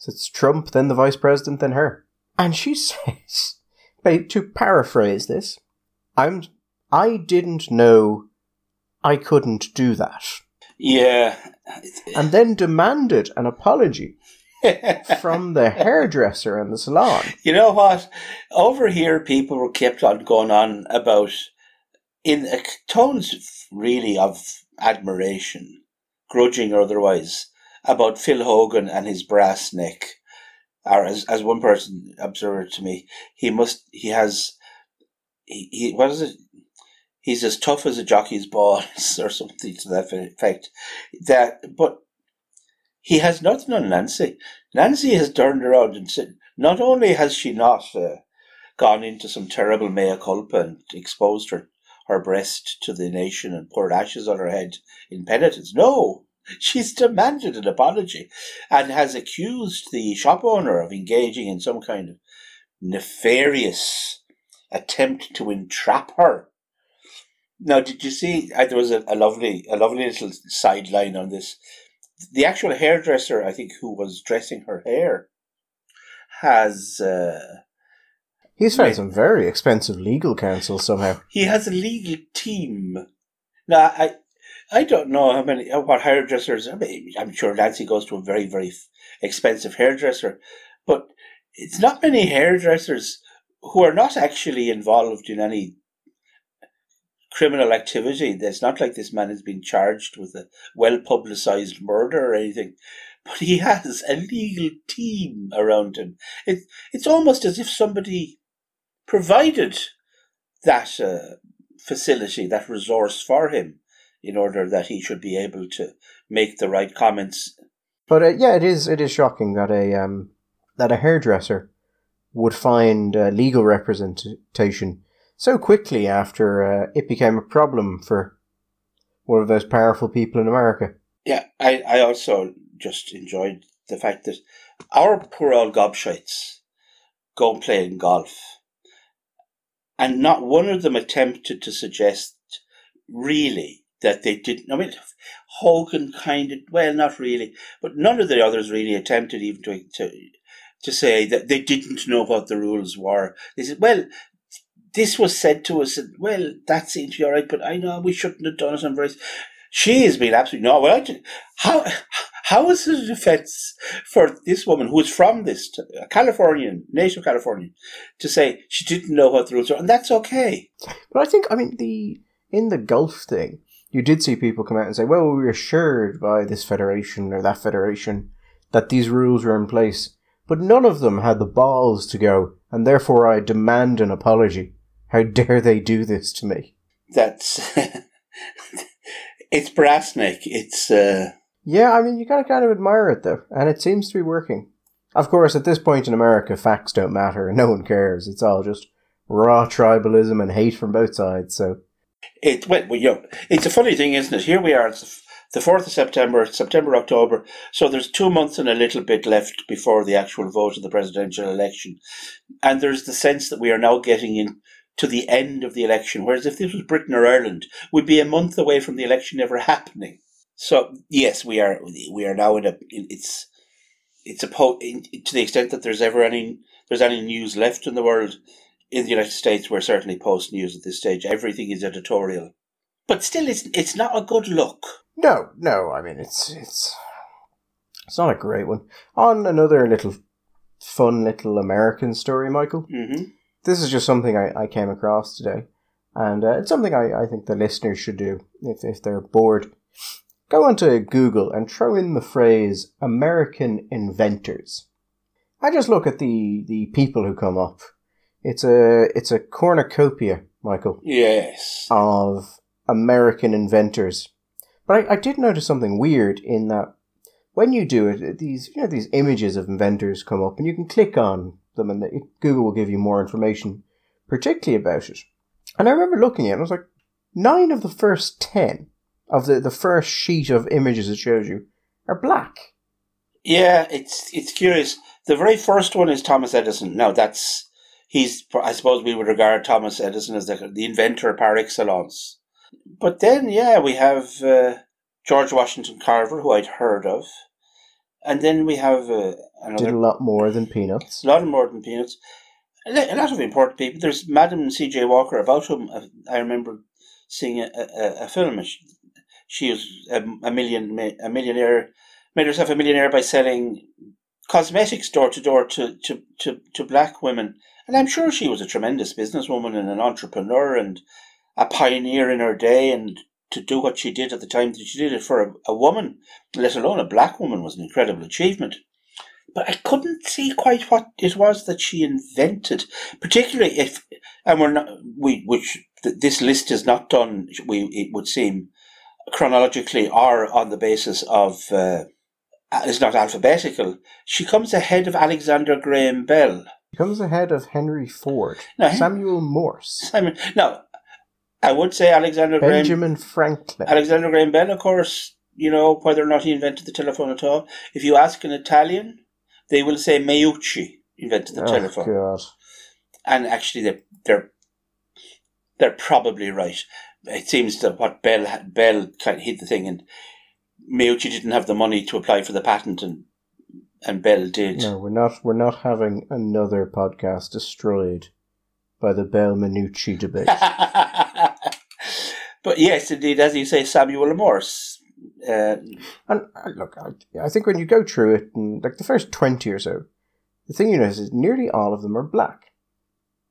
S1: So it's Trump, then the vice president, then her. And she says, to paraphrase this, I'm I didn't know I couldn't do that.
S2: Yeah.
S1: And then demanded an apology from the hairdresser in the salon.
S2: You know what? Over here, people were kept on going on about, in uh, tones really of admiration, grudging or otherwise, about Phil Hogan and his brass neck. Or as, as one person observed to me, he must, he has, he, he what is it? he's as tough as a jockey's balls or something to that effect. That, but he has nothing on Nancy. Nancy has turned around and said, not only has she not uh, gone into some terrible mea culpa and exposed her, her breast to the nation and poured ashes on her head in penitence. No, she's demanded an apology and has accused the shop owner of engaging in some kind of nefarious attempt to entrap her. Now, did you see? Uh, there was a, a lovely, a lovely little sideline on this. The actual hairdresser, I think, who was dressing her hair, has. Uh,
S1: He's found some very expensive legal counsel somehow.
S2: He has a legal team. Now, I, I don't know how many what hairdressers. I mean, I'm sure Nancy goes to a very, very expensive hairdresser, but it's not many hairdressers who are not actually involved in any criminal activity. It's not like this man has been charged with a well publicized murder or anything, but he has a legal team around him. It, it's almost as if somebody provided that uh, facility, that resource for him, in order that he should be able to make the right comments.
S1: But uh, yeah, it is it is shocking that a um, that a hairdresser would find uh, legal representation so quickly after uh, it became a problem for one of those powerful people in America.
S2: Yeah, I, I also just enjoyed the fact that our poor old gobshites go playing golf, and not one of them attempted to suggest really that they didn't. I mean, Hogan kind of, well, not really, but none of the others really attempted even to, to to say that they didn't know what the rules were. They said, well, this was said to us, and well, that seems to be all right, but I know we shouldn't have done it. And very, she has been absolutely no. Well, I, how how is a defense for this woman who is from this a Californian, native Californian, to say she didn't know what the rules are, and that's okay.
S1: But I think, I mean, the in the Gulf thing, you did see people come out and say, "Well, we were assured by this federation or that federation that these rules were in place." but none of them had the balls to go, and therefore I demand an apology. How dare they do this to me?
S2: That's. it's brassneck. It's. Uh...
S1: Yeah, I mean, you gotta kind of admire it, though, and it seems to be working. Of course, at this point in America, facts don't matter, and no one cares. It's all just raw tribalism and hate from both sides, so.
S2: It, well, you know, it's a funny thing, isn't it? Here we are, the 4th of September, September, October. So there's two months and a little bit left before the actual vote of the presidential election. And there's the sense that we are now getting in to the end of the election. Whereas if this was Britain or Ireland, we'd be a month away from the election ever happening. So yes, we are we are now in a in, it's it's a po- in, to the extent that there's ever any there's any news left in the world in the United States. We're certainly post news at this stage. Everything is editorial, but still, it's it's not a good look.
S1: No, no. I mean, it's it's it's not a great one. On another little fun little American story, Michael.
S2: Mm-hmm.
S1: This is just something I, I came across today, and uh, it's something I, I think the listeners should do if if they're bored. Go onto Google and throw in the phrase American inventors. I just look at the, the people who come up. It's a it's a cornucopia, Michael.
S2: Yes.
S1: Of American inventors but I, I did notice something weird in that when you do it, these you know these images of inventors come up, and you can click on them, and the, Google will give you more information, particularly about it. And I remember looking at it, and I was like, nine of the first ten of the, the first sheet of images it shows you are black.
S2: Yeah, it's it's curious. The very first one is Thomas Edison. Now that's he's I suppose we would regard Thomas Edison as the, the inventor par excellence. But then, yeah, we have uh, George Washington Carver, who I'd heard of. And then we have uh,
S1: another. Did a lot more than Peanuts.
S2: A lot more than Peanuts. A lot of important people. There's Madam C.J. Walker, about whom I remember seeing a, a, a film. She, she was a, a million a millionaire, made herself a millionaire by selling cosmetics door to door to to to black women. And I'm sure she was a tremendous businesswoman and an entrepreneur and a pioneer in her day and to do what she did at the time that she did it for a, a woman, let alone a black woman, was an incredible achievement. But I couldn't see quite what it was that she invented, particularly if, and we're not, we, which this list is not done. We it would seem chronologically or on the basis of uh, is not alphabetical. She comes ahead of Alexander Graham Bell.
S1: Comes ahead of Henry Ford,
S2: No,
S1: Samuel Morse,
S2: Simon. Now, I would say Alexander Graham
S1: Benjamin Franklin.
S2: Alexander Graham Bell, of course, you know, whether or not he invented the telephone at all. If you ask an Italian, they will say Meucci invented the
S1: oh,
S2: telephone.
S1: God.
S2: And actually, they're, they're, they're probably right. It seems that what Bell, Bell kind of hit the thing, and Meucci didn't have the money to apply for the patent, and, and Bell did.
S1: No, we're not. We're not having another podcast destroyed by the Bell Meucci debate.
S2: but yes, indeed, as you say, Samuel Morse. Uh,
S1: And uh, look, I, I think when you go through it, and like the first 20 or so, the thing you notice is nearly all of them are black.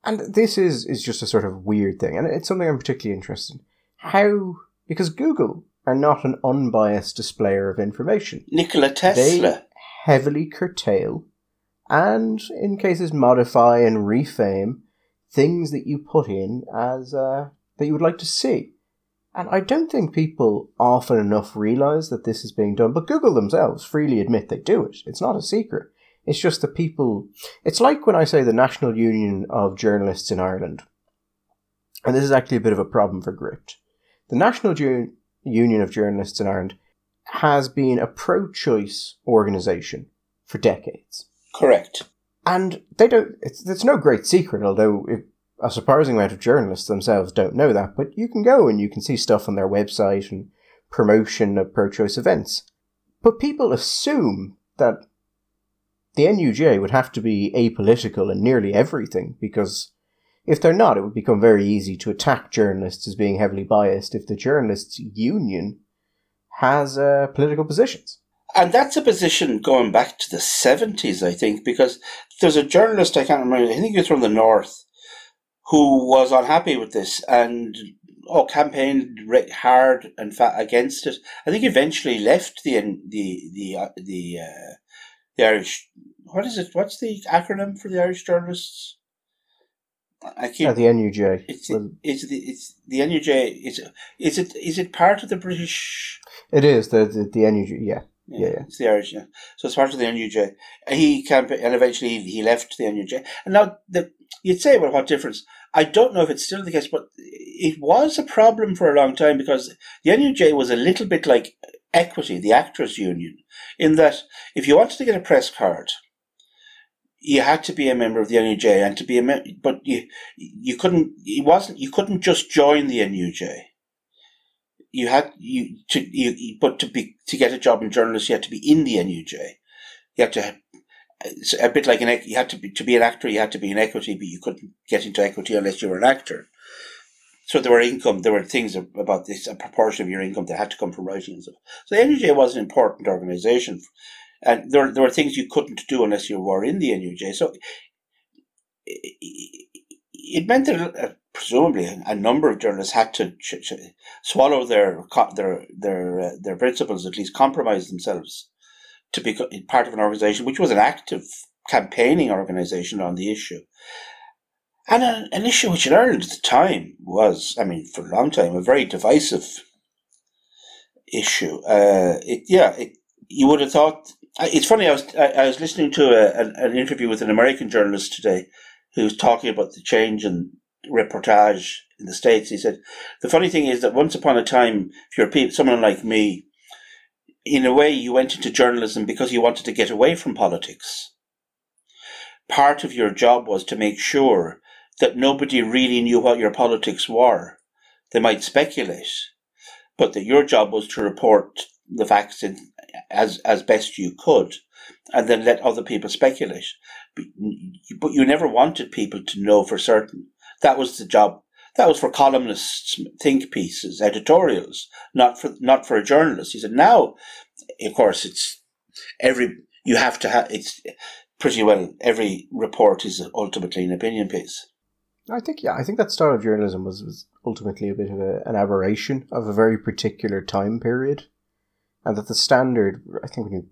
S1: And this is, is just a sort of weird thing, and it's something I'm particularly interested in. How, because Google are not an unbiased displayer of information.
S2: Nikola Tesla.
S1: Heavily curtail and, in cases, modify and reframe things that you put in as uh, that you would like to see. And I don't think people often enough realize that this is being done, but Google themselves freely admit they do it. It's not a secret. It's just that people. It's like when I say the National Union of Journalists in Ireland. And this is actually a bit of a problem for Gript. The National Ju- Union of Journalists in Ireland has been a pro choice organisation for decades.
S2: Correct.
S1: And they don't, it's, it's no great secret, although it, a surprising amount of journalists themselves don't know that, but you can go and you can see stuff on their website and promotion of pro choice events. But people assume that the NUJ would have to be apolitical in nearly everything because if they're not, it would become very easy to attack journalists as being heavily biased if the journalists' union has uh, political positions.
S2: And that's a position going back to the 70s, I think, because there's a journalist, I can't remember, I think he was from the North, who was unhappy with this and oh, campaigned hard and fa- against it. I think eventually left the the the uh, the uh, the Irish. What is it? What's the acronym for the Irish journalists? I keep.
S1: Yeah, the NUJ.
S2: it's
S1: Well,
S2: it's the it's the NUJ. Is is it is it part of the British?
S1: it is the, the, the NUJ, yeah. Yeah, yeah.
S2: It's the Irish, yeah. So it's part of the NUJ. He campaigned, and eventually he left the NUJ. And now, the, you'd say, well, what difference? I don't know if it's still the case, but it was a problem for a long time because the NUJ was a little bit like Equity, the actors' union, in that if you wanted to get a press card, you had to be a member of the NUJ and to be a member, but you you couldn't it wasn't you couldn't just join the NUJ. You had you to you but to be to get a job in journalism you had to be in the NUJ. You had to it's a bit like an you had to be to be an actor you had to be in equity but you couldn't get into equity unless you were an actor. So there were income there were things about this a proportion of your income that had to come from writing and stuff. So the NUJ was an important organisation and there, there were things you couldn't do unless you were in the NUJ. So it, meant that uh, presumably a number of journalists had to ch- ch- swallow their their their uh, their principles, at least compromise themselves to be part of an organisation which was an active campaigning organisation on the issue. And an, an issue which in Ireland at the time was, I mean, for a long time, a very divisive issue. Uh, it, yeah, it, you would have thought. It's funny. I was I, I was listening to a, an, an interview with an American journalist today, who was talking about the change in reportage in the states. He said the funny thing is that once upon a time, if you're someone like me, in a way, you went into journalism because you wanted to get away from politics. Part of your job was to make sure that nobody really knew what your politics were. They might speculate, but that your job was to report the facts in, as as best you could, and then let other people speculate. But you- never wanted people to know for certain. That was the job. That was for columnists, think pieces, editorials, not for not for a journalist. He said, now, of course, it's every you have to have. It's pretty well every report is ultimately an opinion piece.
S1: I think, yeah, I think that style of journalism was, was ultimately a bit of a, an aberration of a very particular time period. And that the standard, I think when you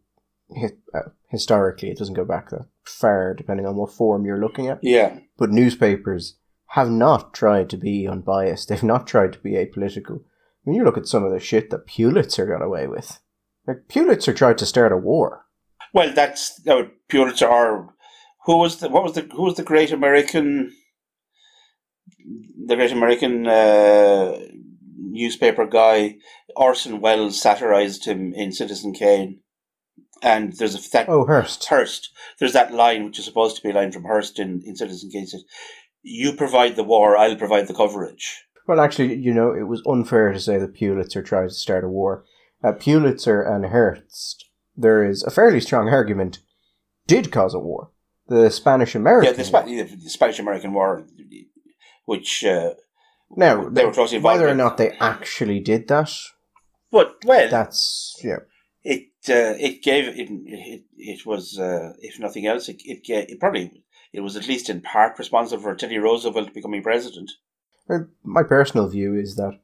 S1: uh, historically, it doesn't go back that far, depending on what form you're looking at.
S2: Yeah,
S1: But newspapers have not tried to be unbiased. They've not tried to be apolitical. When you look at some of the shit that Pulitzer got away with, like Pulitzer tried to start a war.
S2: Well, that's uh, Pulitzer. Or who was the what was the who was the great American, the great American uh, newspaper guy Orson Welles satirized him in Citizen Kane. And there's a that
S1: Oh, Hearst.
S2: Hearst. There's that line which is supposed to be a line from Hearst in, in Citizen Kane. Says, "You provide the war, I'll provide the coverage."
S1: Well, actually, you know, it was unfair to say that Pulitzer tried to start a war. Uh, Pulitzer and Hearst, there is a fairly strong argument, did cause a war. The Spanish American.
S2: Yeah, the, Spa- the Spanish American War, which uh,
S1: Now,
S2: they were closely involved.
S1: whether or not they actually did that,
S2: but well,
S1: that's yeah.
S2: it uh, it gave it it, it was uh, if nothing else it it, gave, it probably it was at least in part responsible for Teddy Roosevelt becoming president.
S1: My personal view is that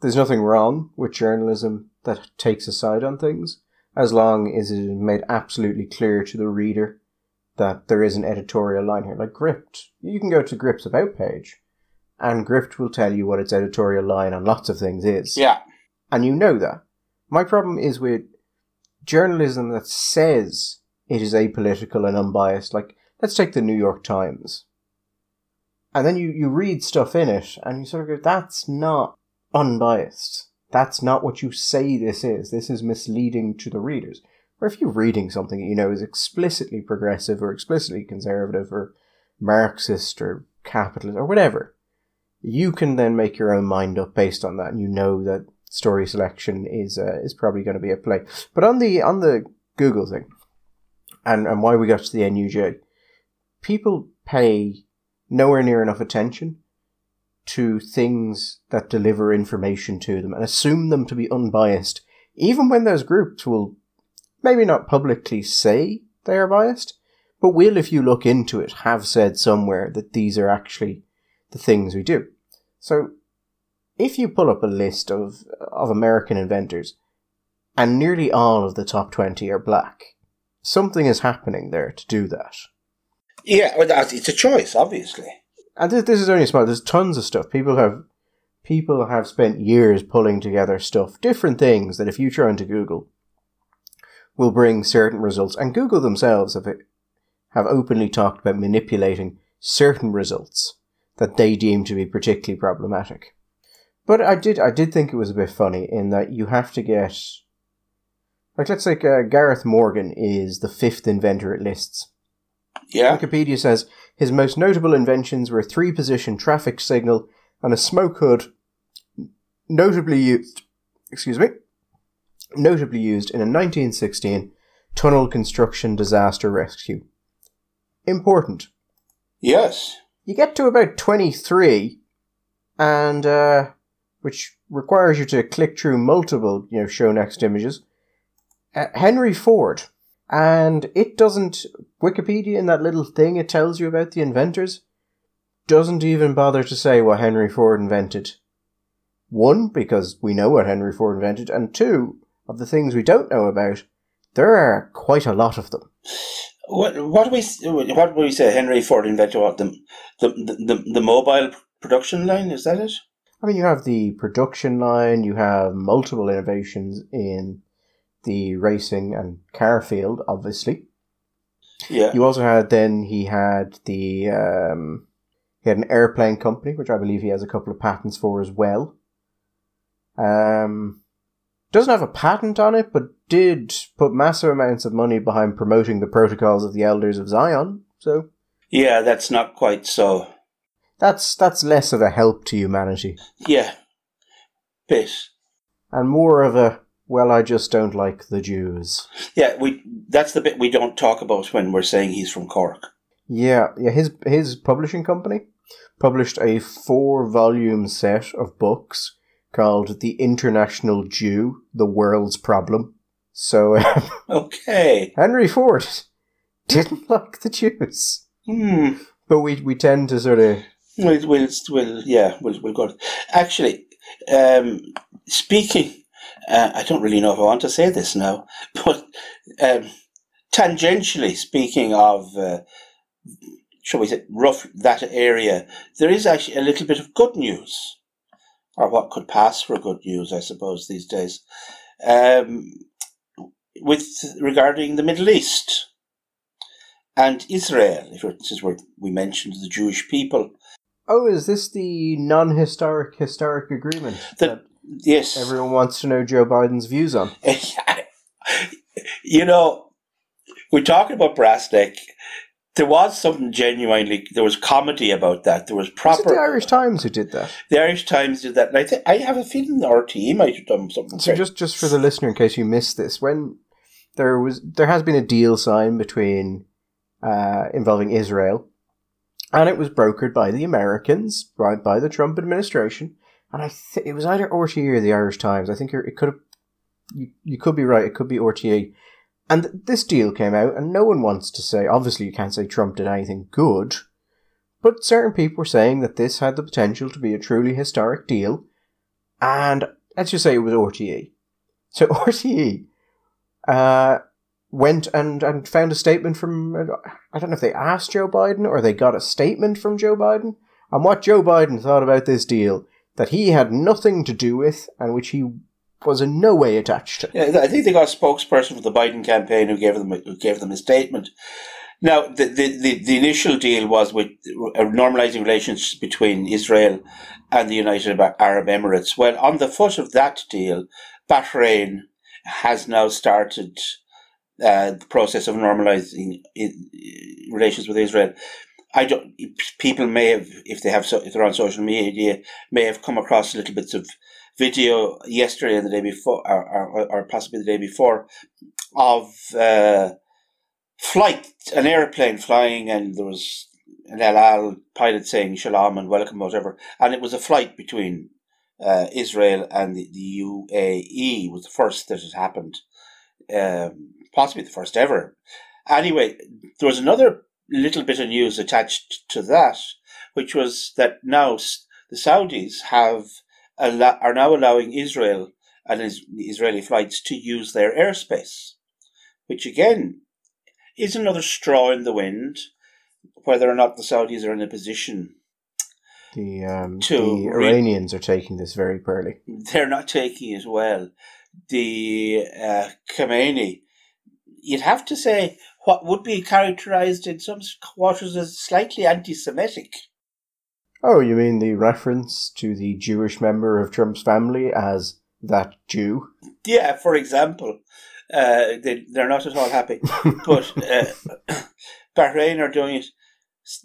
S1: there's nothing wrong with journalism that takes a side on things, as long as it is made absolutely clear to the reader that there is an editorial line here. Like Gript, you can go to Gript's About page, and Gript will tell you what its editorial line on lots of things is.
S2: Yeah,
S1: And you know that. My problem is with journalism that says it is apolitical and unbiased. Like, let's take the New York Times. And then you, you read stuff in it and you sort of go, that's not unbiased. That's not what you say this is. This is misleading to the readers. Or if you're reading something that you know is explicitly progressive or explicitly conservative or Marxist or capitalist or whatever, you can then make your own mind up based on that, and you know that story selection is uh, is probably going to be a play. But on the on the Google thing, and and why we got to the NUJ, people pay nowhere near enough attention to things that deliver information to them and assume them to be unbiased, even when those groups will maybe not publicly say they are biased, but will, if you look into it, have said somewhere that these are actually the things we do. So, if you pull up a list of of American inventors, and nearly all of the top twenty are black, something is happening there to do that.
S2: yeah, well, that's, it's a choice, obviously.
S1: And this, this is only a small. There's tons of stuff. People have people have spent years pulling together stuff, different things that if you throw into Google, will bring certain results. And Google themselves have have openly talked about manipulating certain results that they deem to be particularly problematic. But I did I did think it was a bit funny in that you have to get like let's say uh, Garrett Morgan is the fifth inventor it lists.
S2: Yeah,
S1: Wikipedia says his most notable inventions were a three position traffic signal and a smoke hood, notably used, excuse me, notably used in a 1916 tunnel construction disaster rescue. Important.
S2: yes,
S1: You get to about 23, and, uh, which requires you to click through multiple, you know, show next images. Uh, Henry Ford. And it doesn't, Wikipedia in that little thing it tells you about the inventors, doesn't even bother to say what Henry Ford invented. One, because we know what Henry Ford invented, and two, of the things we don't know about, there are quite a lot of them.
S2: What what we what we say? Henry Ford invented what the the the, the mobile production line is that it?
S1: I mean, you have the production line, you have multiple innovations in the racing and car field, obviously.
S2: Yeah,
S1: You also had then he had the um, he had an airplane company, which I believe he has a couple of patents for as well. Um, doesn't have a patent on it, but did put massive amounts of money behind promoting the protocols of the Elders of Zion. So
S2: yeah, that's not quite so.
S1: that's that's less of a help to humanity
S2: Yeah, bit.
S1: and more of a well, I just don't like the Jews.
S2: Yeah, we that's the bit we don't talk about when we're saying he's from Cork.
S1: Yeah, yeah. His his publishing company published a four volume set of books called "The International Jew: The World's Problem." So
S2: Okay.
S1: Henry Ford didn't like the Jews,
S2: Hmm.
S1: but we we tend to sort of
S2: We'll, we'll, we'll yeah, we'll, we'll go. Actually, um, speaking, uh, I don't really know if I want to say this now, but um, tangentially speaking of uh, shall we say, rough that area, there is actually a little bit of good news, or what could pass for good news, I suppose, these days, um, with regarding the Middle East and Israel. If is where we mentioned the Jewish people.
S1: Oh, is this the non-historic historic agreement
S2: The-
S1: that
S2: Yes,
S1: everyone wants to know Joe Biden's views on?
S2: you know, we're talking about brass neck. There was something genuinely. There was comedy about that. There was
S1: Was
S2: proper.
S1: the Irish Times who did that?
S2: The Irish Times did that, and I think I have a feeling the RTE might have done something.
S1: So just just for the listener, in case you missed this, when there was there has been a deal signed between uh, involving Israel, and it was brokered by the Americans, by by the Trump administration, and I think it was either RTE or the Irish Times. I think it could have. You, you could be right. It could be RTE. And this deal came out, and no one wants to say. Obviously, you can't say Trump did anything good, but certain people were saying that this had the potential to be a truly historic deal. And let's just say it was RTE. So RTE uh, went and, and found a statement from, I don't know if they asked Joe Biden or they got a statement from Joe Biden on what Joe Biden thought about this deal that he had nothing to do with and which he was in no way attached.
S2: Yeah, I think they got a spokesperson for the Biden campaign who gave them a, who gave them a statement. Now, the, the, the, the initial deal was with uh, normalizing relations between Israel and the United Arab Emirates. Well, on the foot of that deal, Bahrain has now started uh, the process of normalizing in, relations with Israel. I don't. People may have, if they have, if they're on social media, may have come across little bits of video yesterday and the day before, or, or, or possibly the day before, of uh, flight, an airplane flying, and there was an El Al pilot saying shalom and welcome, whatever, and it was a flight between uh, Israel and the, the UAE. was the first that had happened, um, possibly the first ever. Anyway, there was another little bit of news attached to that, which was that now the Saudis have are now allowing Israel and Israeli flights to use their airspace, which again is another straw in the wind. Whether or not the Saudis are in a position
S1: The, um,
S2: To
S1: the
S2: re-
S1: Iranians are taking this very poorly.
S2: they're not taking it well. The uh, Khamenei, you'd have to say, what would be characterized in some quarters as slightly anti-Semitic.
S1: Oh, you mean the reference to the Jewish member of Trump's family as that Jew?
S2: Yeah, for example, uh, they they're not at all happy. but uh, Bahrain are doing it.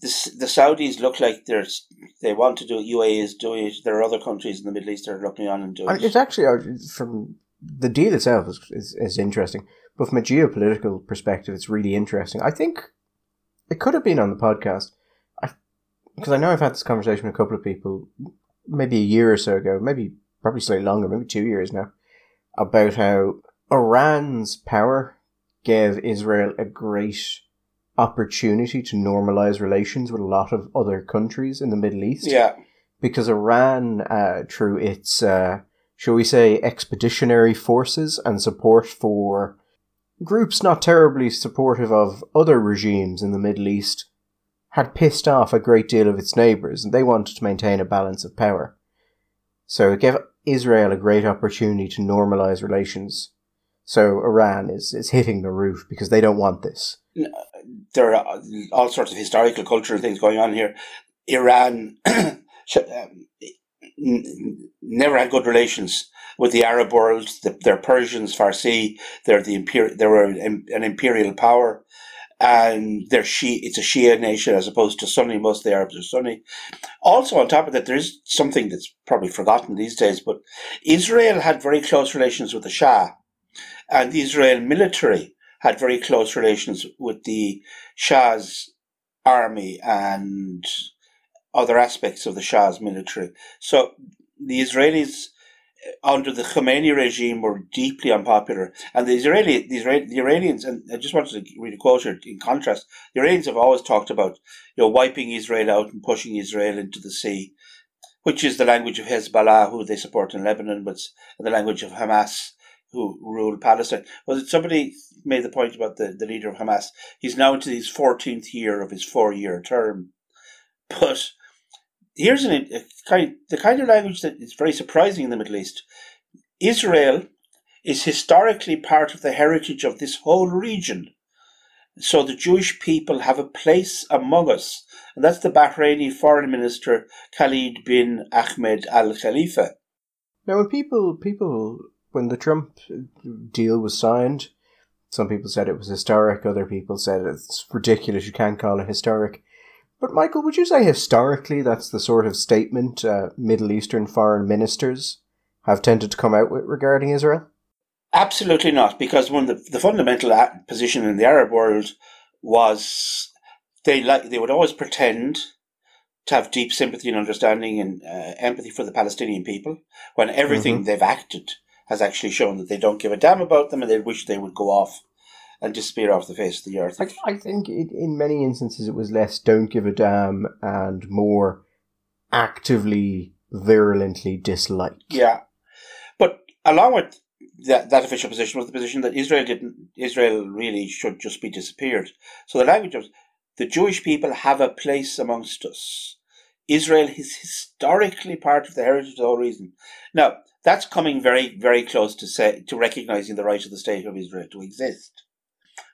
S2: The, the Saudis look like they're they want to do it. UAE is doing it. There are other countries in the Middle East that are looking on and doing it.
S1: it's actually uh, from the deal itself is, is is interesting, but from a geopolitical perspective, it's really interesting. I think it could have been on the podcast, because I know I've had this conversation with a couple of people, maybe a year or so ago, maybe probably slightly longer, maybe two years now, about how Iran's power gave Israel a great opportunity to normalize relations with a lot of other countries in the Middle East.
S2: Yeah,
S1: because Iran, uh, through its, uh, shall we say, expeditionary forces and support for groups not terribly supportive of other regimes in the Middle East, had pissed off a great deal of its neighbours, and they wanted to maintain a balance of power. So it gave Israel a great opportunity to normalize relations. So Iran is, is hitting the roof because they don't want this.
S2: there are all sorts of historical, cultural things going on here. Iran um, never had good relations with the Arab world. The, they're Persians, Farsi. They're the imperial. They were an imperial power, and they're Shi. It's a Shia nation as opposed to Sunni. Most of the Arabs are Sunni. Also, on top of that, there is something that's probably forgotten these days. But Israel had very close relations with the Shah, and the Israel military had very close relations with the Shah's army and other aspects of the Shah's military. So the Israelis under the Khomeini regime were deeply unpopular, and the Israeli, the, the Iranians, and I just wanted to read a quote here in contrast. The Iranians have always talked about, you know, wiping Israel out and pushing Israel into the sea, which is the language of Hezbollah, who they support in Lebanon, but the language of Hamas who rule Palestine. Was it somebody made the point about the, the leader of Hamas? He's now into his 14th year of his four year term. But here's an, a kind, the kind of language that is very surprising in the Middle East. Israel is historically part of the heritage of this whole region. So the Jewish people have a place among us. And that's the Bahraini foreign minister Khalid bin Ahmed Al Khalifa.
S1: Now, when people, people, when the Trump deal was signed, some people said it was historic, other people said it's ridiculous, you can't call it historic. But, Michael, would you say historically that's the sort of statement uh, Middle Eastern foreign ministers have tended to come out with regarding Israel?
S2: Absolutely not, because one of the, the fundamental position in the Arab world was they like they would always pretend to have deep sympathy and understanding and uh, empathy for the Palestinian people when everything mm-hmm. they've acted has actually shown that they don't give a damn about them and they wish they would go off and disappear off the face of the earth.
S1: I, I think it, in many instances it was less don't give a damn and more actively, virulently dislike.
S2: Yeah. But along with that, that official position was the position that Israel didn't, Israel really should just be disappeared. So the language was, the Jewish people have a place amongst us. Israel is historically part of the heritage of the whole region. Now, that's coming very, very close to say, to recognizing the right of the state of Israel to exist.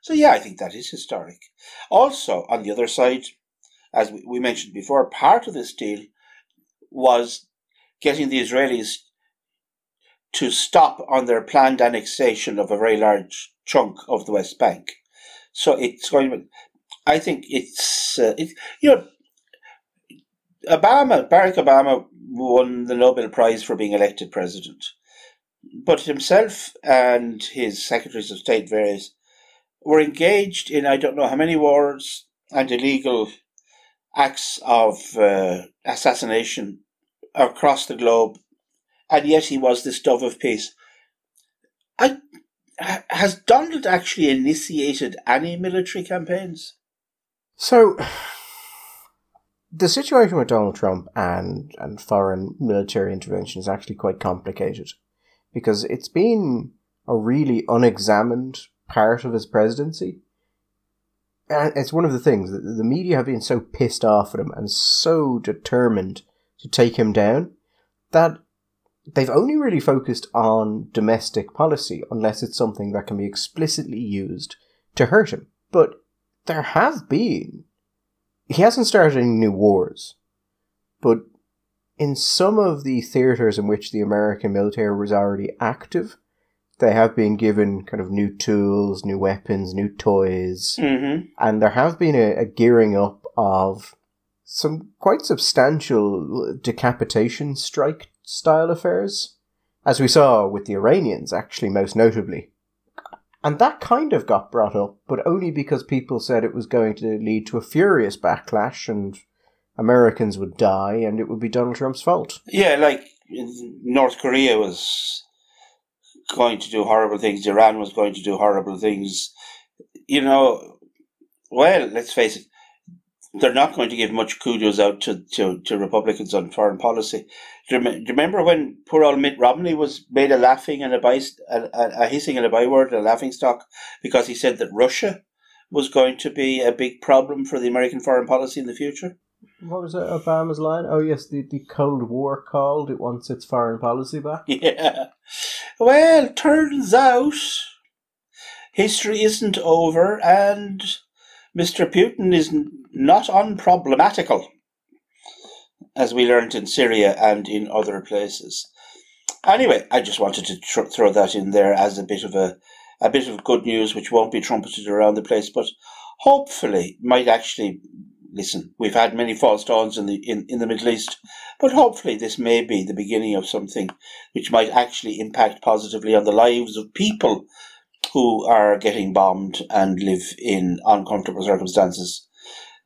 S2: So yeah, I think that is historic. Also, on the other side, as we mentioned before, part of this deal was getting the Israelis to stop on their planned annexation of a very large chunk of the West Bank. So it's going to, I think it's, uh, it, you know, Obama, Barack Obama won the Nobel Prize for being elected president. But himself and his secretaries of state, various, were engaged in I don't know how many wars and illegal acts of uh, assassination across the globe and yet he was this dove of peace. I, has Donald actually initiated any military campaigns?
S1: So, the situation with Donald Trump and, and foreign military intervention is actually quite complicated because it's been a really unexamined part of his presidency. And it's one of the things that the media have been so pissed off at him and so determined to take him down that they've only really focused on domestic policy unless it's something that can be explicitly used to hurt him. But there have been. He hasn't started any new wars, but in some of the theatres in which the American military was already active, they have been given kind of new tools, new weapons, new toys,
S2: mm-hmm.
S1: and there have been a, a gearing up of some quite substantial decapitation strike style affairs, as we saw with the Iranians, actually, most notably. And that kind of got brought up, but only because people said it was going to lead to a furious backlash and Americans would die and it would be Donald Trump's fault.
S2: Yeah, like North Korea was going to do horrible things, Iran was going to do horrible things. You know, well, let's face it, they're not going to give much kudos out to, to, to Republicans on foreign policy. Do you, do you, remember when poor old Mitt Romney was made a laughing and a, by, a, a, a hissing and a byword, a laughing stock, because he said that Russia was going to be a big problem for the American foreign policy in the future?
S1: What was it, Obama's line? Oh, yes, the, the Cold War called. It wants its foreign policy back.
S2: Yeah. Well, turns out history isn't over and Mr. Putin is not unproblematical, as we learned in Syria and in other places. Anyway, I just wanted to tr- throw that in there as a bit of a a bit of good news, which won't be trumpeted around the place, but hopefully might actually listen. We've had many false dawns in the in, in the Middle East, but hopefully this may be the beginning of something which might actually impact positively on the lives of people who are getting bombed and live in uncomfortable circumstances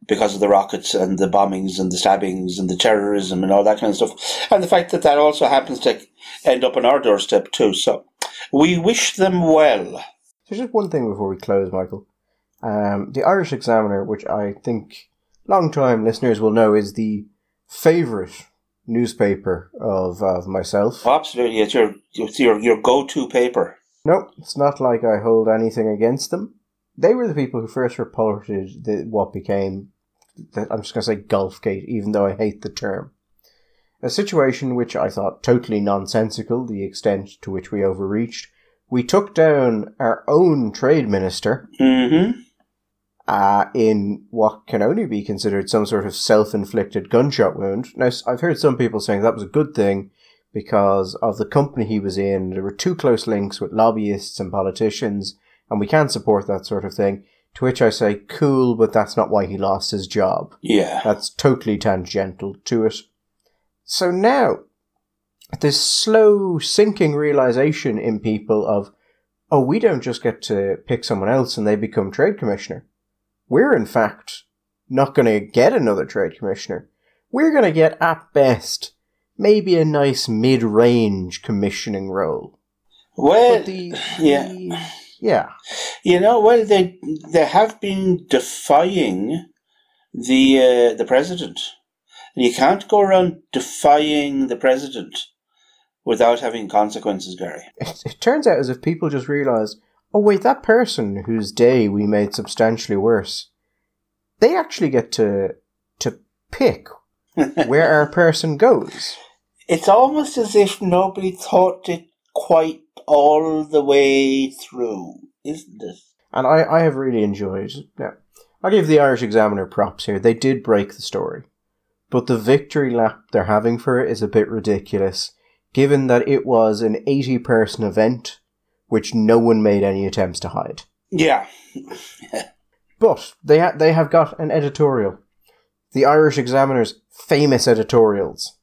S2: because of the rockets and the bombings and the stabbings and the terrorism and all that kind of stuff. And the fact that that also happens to end up on our doorstep too. So we wish them well.
S1: There's just one thing before we close, Michael. Um, the Irish Examiner, which I think long-time listeners will know is the favourite newspaper of, of myself.
S2: Oh, absolutely, it's your, it's your, your go-to paper.
S1: No, it's not like I hold anything against them. They were the people who first reported the, what became, the, I'm just going to say Golfgate, even though I hate the term. A situation which I thought totally nonsensical, the extent to which we overreached. We took down our own trade minister
S2: Mm-hmm.
S1: Uh, in what can only be considered some sort of self inflicted gunshot wound. Now, I've heard some people saying that was a good thing because of the company he was in. There were too close links with lobbyists and politicians, and we can't support that sort of thing. To which I say, cool, but that's not why he lost his job.
S2: Yeah.
S1: That's totally tangential to it. So now, this slow sinking realization in people of, oh, we don't just get to pick someone else and they become trade commissioner. We're in fact not going to get another trade commissioner. We're going to get, at best, maybe a nice mid-range commissioning role.
S2: Well,
S1: the,
S2: yeah.
S1: the- yeah.
S2: You know, well, they they have been defying the uh, the president, and you can't go around defying the president without having consequences, Gary.
S1: it, it turns out as if people just realize, oh wait, that person whose day we made substantially worse, they actually get to to pick where our person goes.
S2: It's almost as if nobody thought it quite all the way through, isn't it?
S1: And I, I have really enjoyed. Now, I give the Irish Examiner props here. They did break the story, but the victory lap they're having for it is a bit ridiculous, given that it was an eighty-person event, which no one made any attempts to hide.
S2: Yeah.
S1: But they ha- they have got an editorial. The Irish Examiner's famous editorials.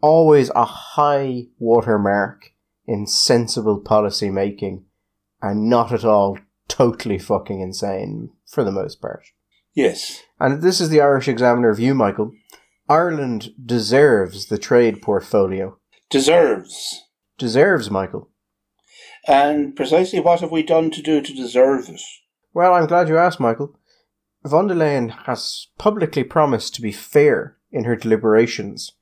S1: Always a high watermark in sensible policy making and not at all totally fucking insane for the most part.
S2: Yes.
S1: And this is the Irish Examiner view, Michael. Ireland deserves the trade portfolio.
S2: Deserves.
S1: Deserves, Michael.
S2: And precisely what have we done to do to deserve it?
S1: Well, I'm glad you asked, Michael. Von der Leyen has publicly promised to be fair in her deliberations.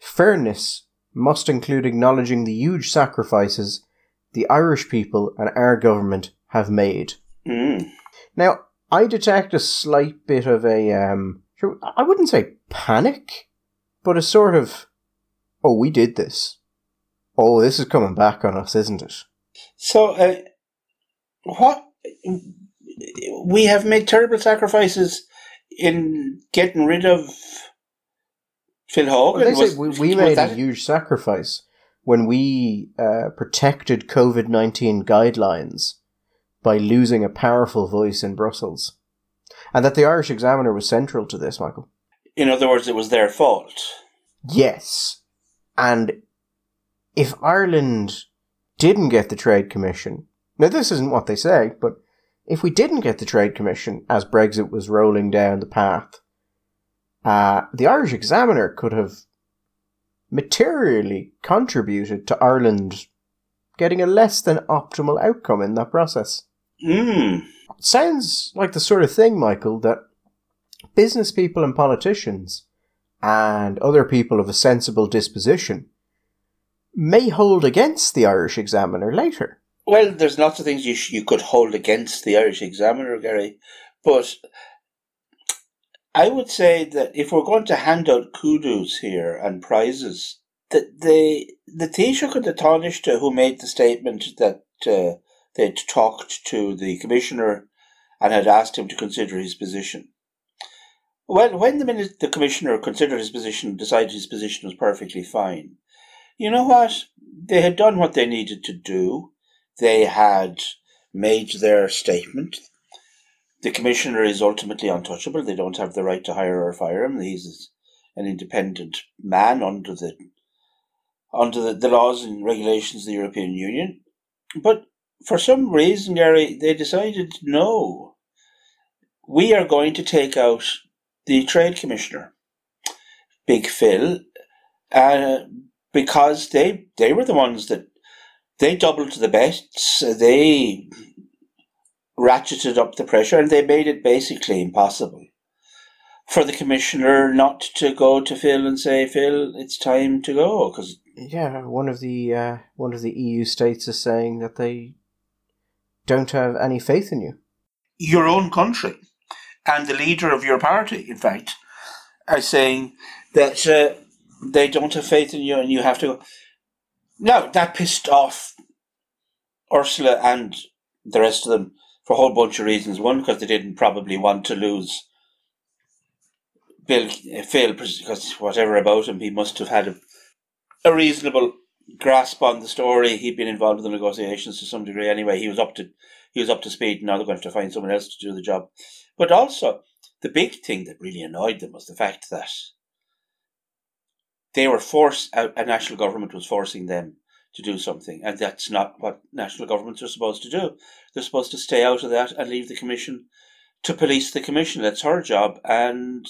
S1: Fairness must include acknowledging the huge sacrifices the Irish people and our government have made.
S2: Mm.
S1: Now, I detect a slight bit of a, um, I wouldn't say panic, but a sort of, oh, we did this. Oh, this is coming back on us, isn't it?
S2: So, uh, what we have made terrible sacrifices in getting rid of Phil Hogan.
S1: Well, we, we made
S2: that
S1: a huge sacrifice when we uh, protected COVID 19 guidelines by losing a powerful voice in Brussels. And that the Irish Examiner was central to this, Michael.
S2: In other words, it was their fault.
S1: Yes. And if Ireland didn't get the Trade Commission, now this isn't what they say, but if we didn't get the Trade Commission as Brexit was rolling down the path, uh, the Irish Examiner could have materially contributed to Ireland getting a less than optimal outcome in that process.
S2: Mm.
S1: Sounds like the sort of thing, Michael, that business people and politicians and other people of a sensible disposition may hold against the Irish Examiner later.
S2: Well, there's lots of things you sh- you could hold against the Irish Examiner, Gary, but I would say that if we're going to hand out kudos here and prizes, that the the Taoiseach and the Taoiseach who made the statement that uh, they'd talked to the commissioner and had asked him to consider his position. Well, when the minute the commissioner considered his position, decided his position was perfectly fine. You know what? They had done what they needed to do. They had made their statement. The commissioner is ultimately untouchable. They don't have the right to hire or fire him. He's an independent man under the under the, the laws and regulations of the European Union. But for some reason, Gary, they decided no. We are going to take out the trade commissioner, Big Phil, uh, because they they were the ones that they doubled the bets. They ratcheted up the pressure, and they made it basically impossible for the commissioner not to go to Phil and say, "Phil, it's time to go," because
S1: Yeah, one of the uh, one of the EU states is saying that they don't have any faith in you.
S2: Your own country and the leader of your party, in fact, are saying that uh, they don't have faith in you and you have to. No, that pissed off Ursula and the rest of them for a whole bunch of reasons. One, because they didn't probably want to lose Bill eh, Phil, because whatever about him, he must have had a, a reasonable grasp on the story. He'd been involved in the negotiations to some degree anyway. He was up to he was up to speed. Now they're going to have to find someone else to do the job. But also, the big thing that really annoyed them was the fact that they were forced. A, a national government was forcing them to do something, and that's not what national governments are supposed to do. They're supposed to stay out of that and leave the commission to police the commission. That's her job, and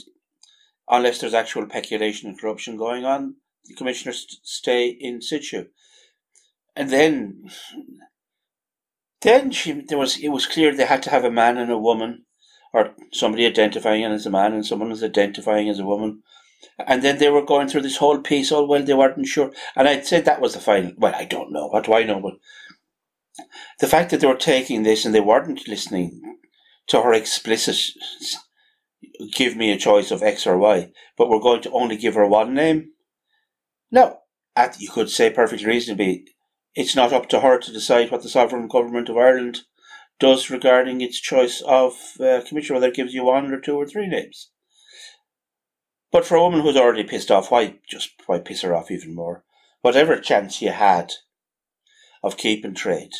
S2: unless there's actual peculation and corruption going on, the commissioners stay in situ. And then, then she, there was it was clear they had to have a man and a woman, or somebody identifying as a man and someone was identifying as a woman. And then they were going through this whole piece. Oh well, they weren't sure, and I'd said that was the final. Well, I don't know. What do I know? But the fact that they were taking this and they weren't listening to her explicit give me a choice of X or Y, but we're going to only give her one name. No, at, you could say perfectly reasonably, it's not up to her to decide what the sovereign government of Ireland does regarding its choice of uh, commissioner, whether it gives you one or two or three names. But for a woman who's already pissed off, why just why piss her off even more? Whatever chance you had of keeping trade,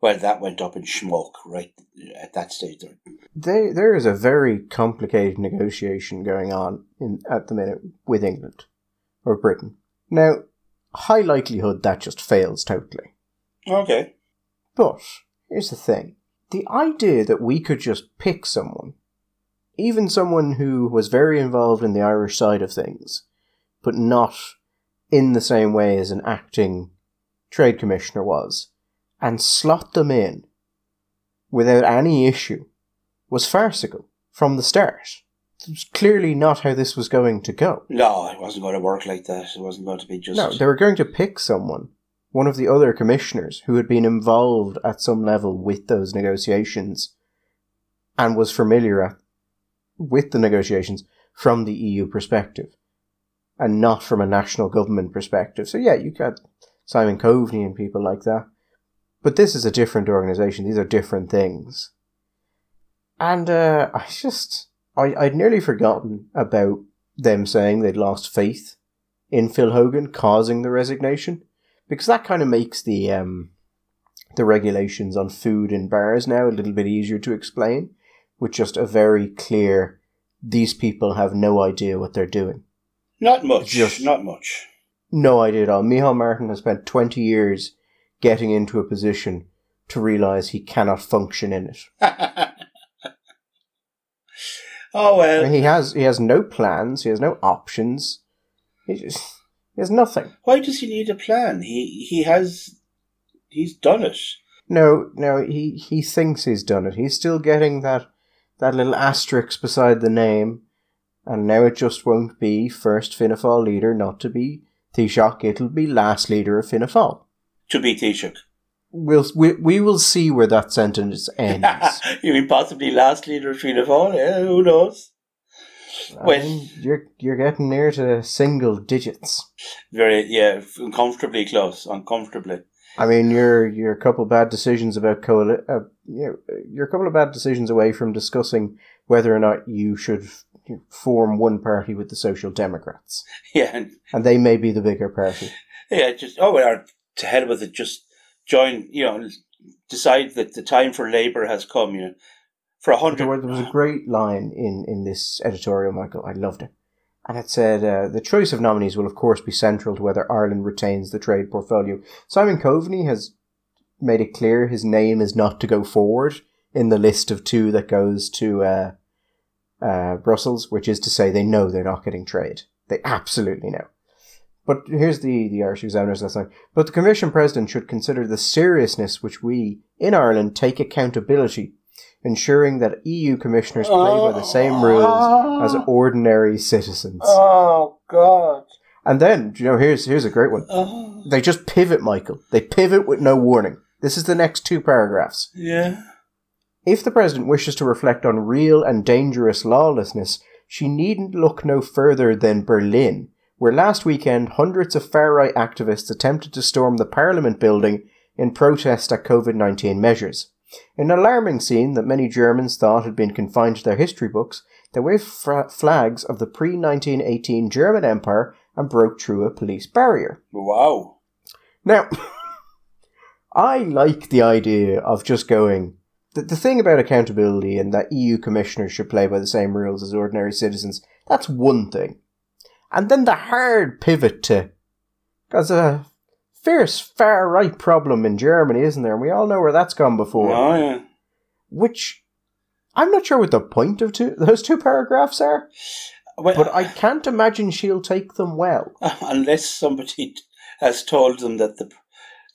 S2: well, that went up in smoke right at that stage.
S1: There, there is a very complicated negotiation going on in at the minute with England or Britain. Now, high likelihood that just fails totally.
S2: Okay.
S1: But here's the thing: the idea that we could just pick someone, even someone who was very involved in the Irish side of things, but not in the same way as an acting trade commissioner was and slot them in without any issue was farcical from the start. It was clearly not how this was going to go.
S2: No, it wasn't going to work like that. It wasn't going to be just.
S1: No, they were going to pick someone, one of the other commissioners, who had been involved at some level with those negotiations and was familiar at, with the negotiations from the EU perspective and not from a national government perspective. So, yeah, you got Simon Coveney and people like that. But this is a different organization. These are different things. And uh, I just, I, I'd nearly forgotten about them saying they'd lost faith in Phil Hogan causing the resignation, because that kind of makes the um, the regulations on food in bars now a little bit easier to explain, with just a very clear, these people have no idea what they're doing.
S2: Not much. Just not much.
S1: No idea at all. Micheál Martin has spent twenty years getting into a position to realize he cannot function in it.
S2: oh well.
S1: Mean, he has he has no plans. He has no options. He just he has nothing.
S2: Why does he need a plan? He he has he's done it.
S1: No, no, he he thinks he's done it. He's still getting that that little asterisk beside the name, and now it just won't be first Fianna Fáil leader, not to be Taoiseach. It'll be last leader of Fianna Fáil
S2: to be Taoiseach.
S1: We'll, we, we will see where that sentence ends.
S2: you mean possibly last leader of Fianna Fáil? Yeah, who knows?
S1: Well, mean, you're you're getting near to single digits.
S2: Very yeah, uncomfortably close, uncomfortably.
S1: I mean, you're you're a couple bad decisions about coali- uh, you're, you're a couple of bad decisions away from discussing whether or not you should form one party with the Social Democrats.
S2: Yeah,
S1: and they may be the bigger party.
S2: Yeah, just oh, well, to hell with it, just join, you know, decide that the time for Labour has come, you know, for a hundred.
S1: There was a great line in, in this editorial, Michael. I loved it. And it said, uh, the choice of nominees will, of course, be central to whether Ireland retains the trade portfolio. Simon Coveney has made it clear his name is not to go forward in the list of two that goes to uh, uh, Brussels, which is to say they know they're not getting trade. They absolutely know. But here's the, the Irish Examiner's line. But the Commission President should consider the seriousness which we, in Ireland, take accountability, ensuring that EU commissioners play by the same rules as ordinary citizens.
S2: Oh, God.
S1: And then, you know, here's here's a great one. They just pivot, Michael. They pivot with no warning. This is the next two paragraphs.
S2: Yeah.
S1: If the President wishes to reflect on real and dangerous lawlessness, she needn't look no further than Berlin, where last weekend hundreds of far right activists attempted to storm the Parliament building in protest at COVID 19 measures. An alarming scene that many Germans thought had been confined to their history books, they waved fra- flags of the pre 1918 German Empire and broke through a police barrier.
S2: Wow.
S1: Now, I like the idea of just going. The, the thing about accountability and that EU commissioners should play by the same rules as ordinary citizens, that's one thing. And then the hard pivot to. Because a uh, fierce far right problem in Germany, isn't there? And we all know where that's gone before.
S2: Oh, yeah.
S1: Which. I'm not sure what the point of two, those two paragraphs are,
S2: Well,
S1: but I can't imagine she'll take them well.
S2: unless somebody has told them that the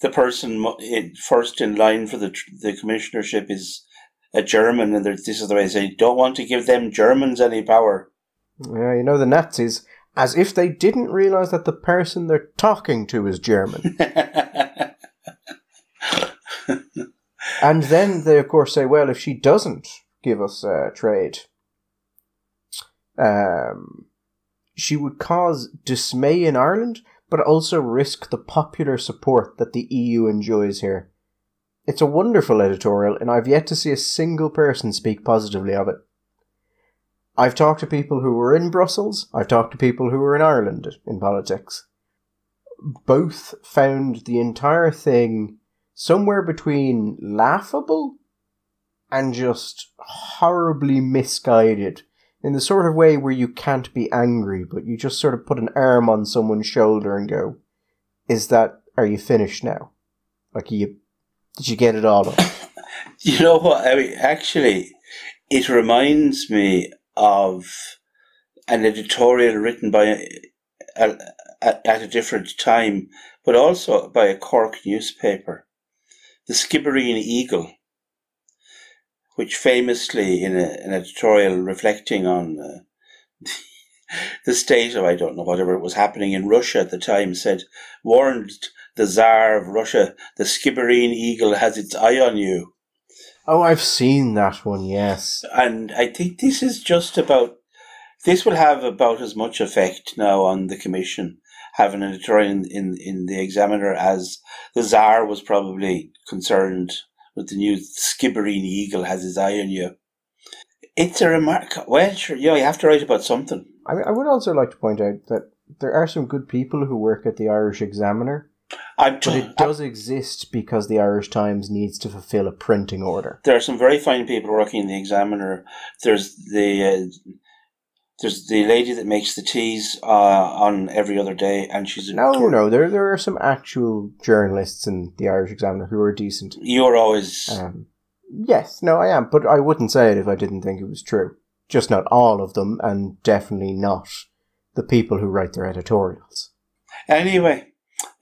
S2: the person in, first in line for the the commissionership is a German, and this is the way they say, don't want to give them Germans any power.
S1: Yeah, you know, the Nazis, as if they didn't realise that the person they're talking to is German. and then they, of course, say, well, if she doesn't give us uh, trade, um, she would cause dismay in Ireland, but also risk the popular support that the EU enjoys here. It's a wonderful editorial, and I've yet to see a single person speak positively of it. I've talked to people who were in Brussels, I've talked to people who were in Ireland in politics. Both found the entire thing somewhere between laughable and just horribly misguided in the sort of way where you can't be angry, but you just sort of put an arm on someone's shoulder and go, "Is that? Are you finished now? Like you? Did you get it all up?"
S2: You know what? I mean, actually, it reminds me of an editorial written by a, a, a- at a different time, but also by a Cork newspaper, the Skibbereen Eagle, which famously, in a, an editorial reflecting on uh, the state of I don't know whatever was happening in Russia at the time, said warned the Tsar of Russia, the Skibbereen Eagle has its eye on you.
S1: oh, I've seen that one. Yes.
S2: And I think this is just about, this will have about as much effect now on the Commission, having an editorial in, in, in the Examiner as the Tsar was probably concerned with the new Skibbereen Eagle has his eye on you. It's a remark. Well, sure, yeah, you have to write about something.
S1: I mean, I would also like to point out that there are some good people who work at the Irish Examiner,
S2: I'm
S1: but it does exist because the Irish Times needs to fulfill a printing order.
S2: there are some very fine people working in the Examiner. There's the uh, there's the lady that makes the teas uh, on every other day, and she's a
S1: No, no, there there are some actual journalists in the Irish Examiner who are decent.
S2: You're always
S1: Um, yes, no, I am, but I wouldn't say it if I didn't think it was true. Just not all of them, and definitely not the people who write their editorials.
S2: Anyway,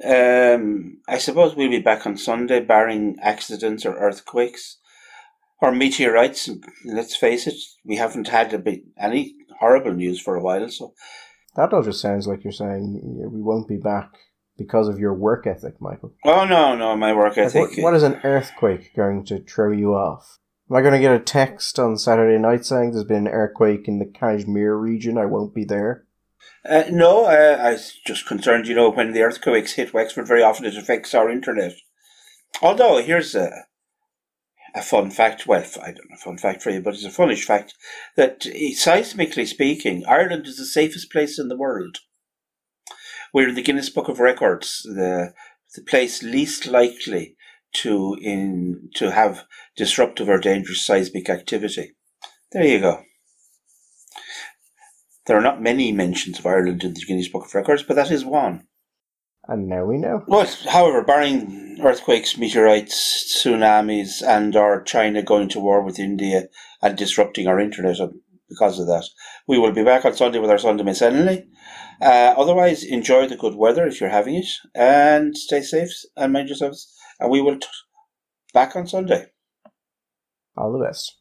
S2: um, I suppose we'll be back on Sunday, barring accidents or earthquakes or meteorites. Let's face it, we haven't had a bit, any horrible news for a while. So,
S1: That all just sounds like you're saying we won't be back because of your work ethic, Michael.
S2: oh no, no, my work
S1: Like,
S2: ethic.
S1: what, what is an earthquake going to throw you off? Am I going to get a text on Saturday night saying there's been an earthquake in the Kashmir region? I won't be there.
S2: Uh, no, uh, I was just concerned. You know, when the earthquakes hit Wexford, very often it affects our internet. Although here's a a fun fact. Well, I don't know, fun fact for you, but it's a funnish fact that seismically speaking, Ireland is the safest place in the world. We're in the Guinness Book of Records, the the place least likely to in to have disruptive or dangerous seismic activity. There you go. There are not many mentions of Ireland in the Guinness Book of Records, but that is one.
S1: And now we know.
S2: Well, however, barring earthquakes, meteorites, tsunamis, and or China going to war with India and disrupting our internet because of that, we will be back on Sunday with our Sunday Miscellany. Uh, otherwise, enjoy the good weather if you're having it, and stay safe and mind yourselves. And we will t- back on Sunday.
S1: All the best.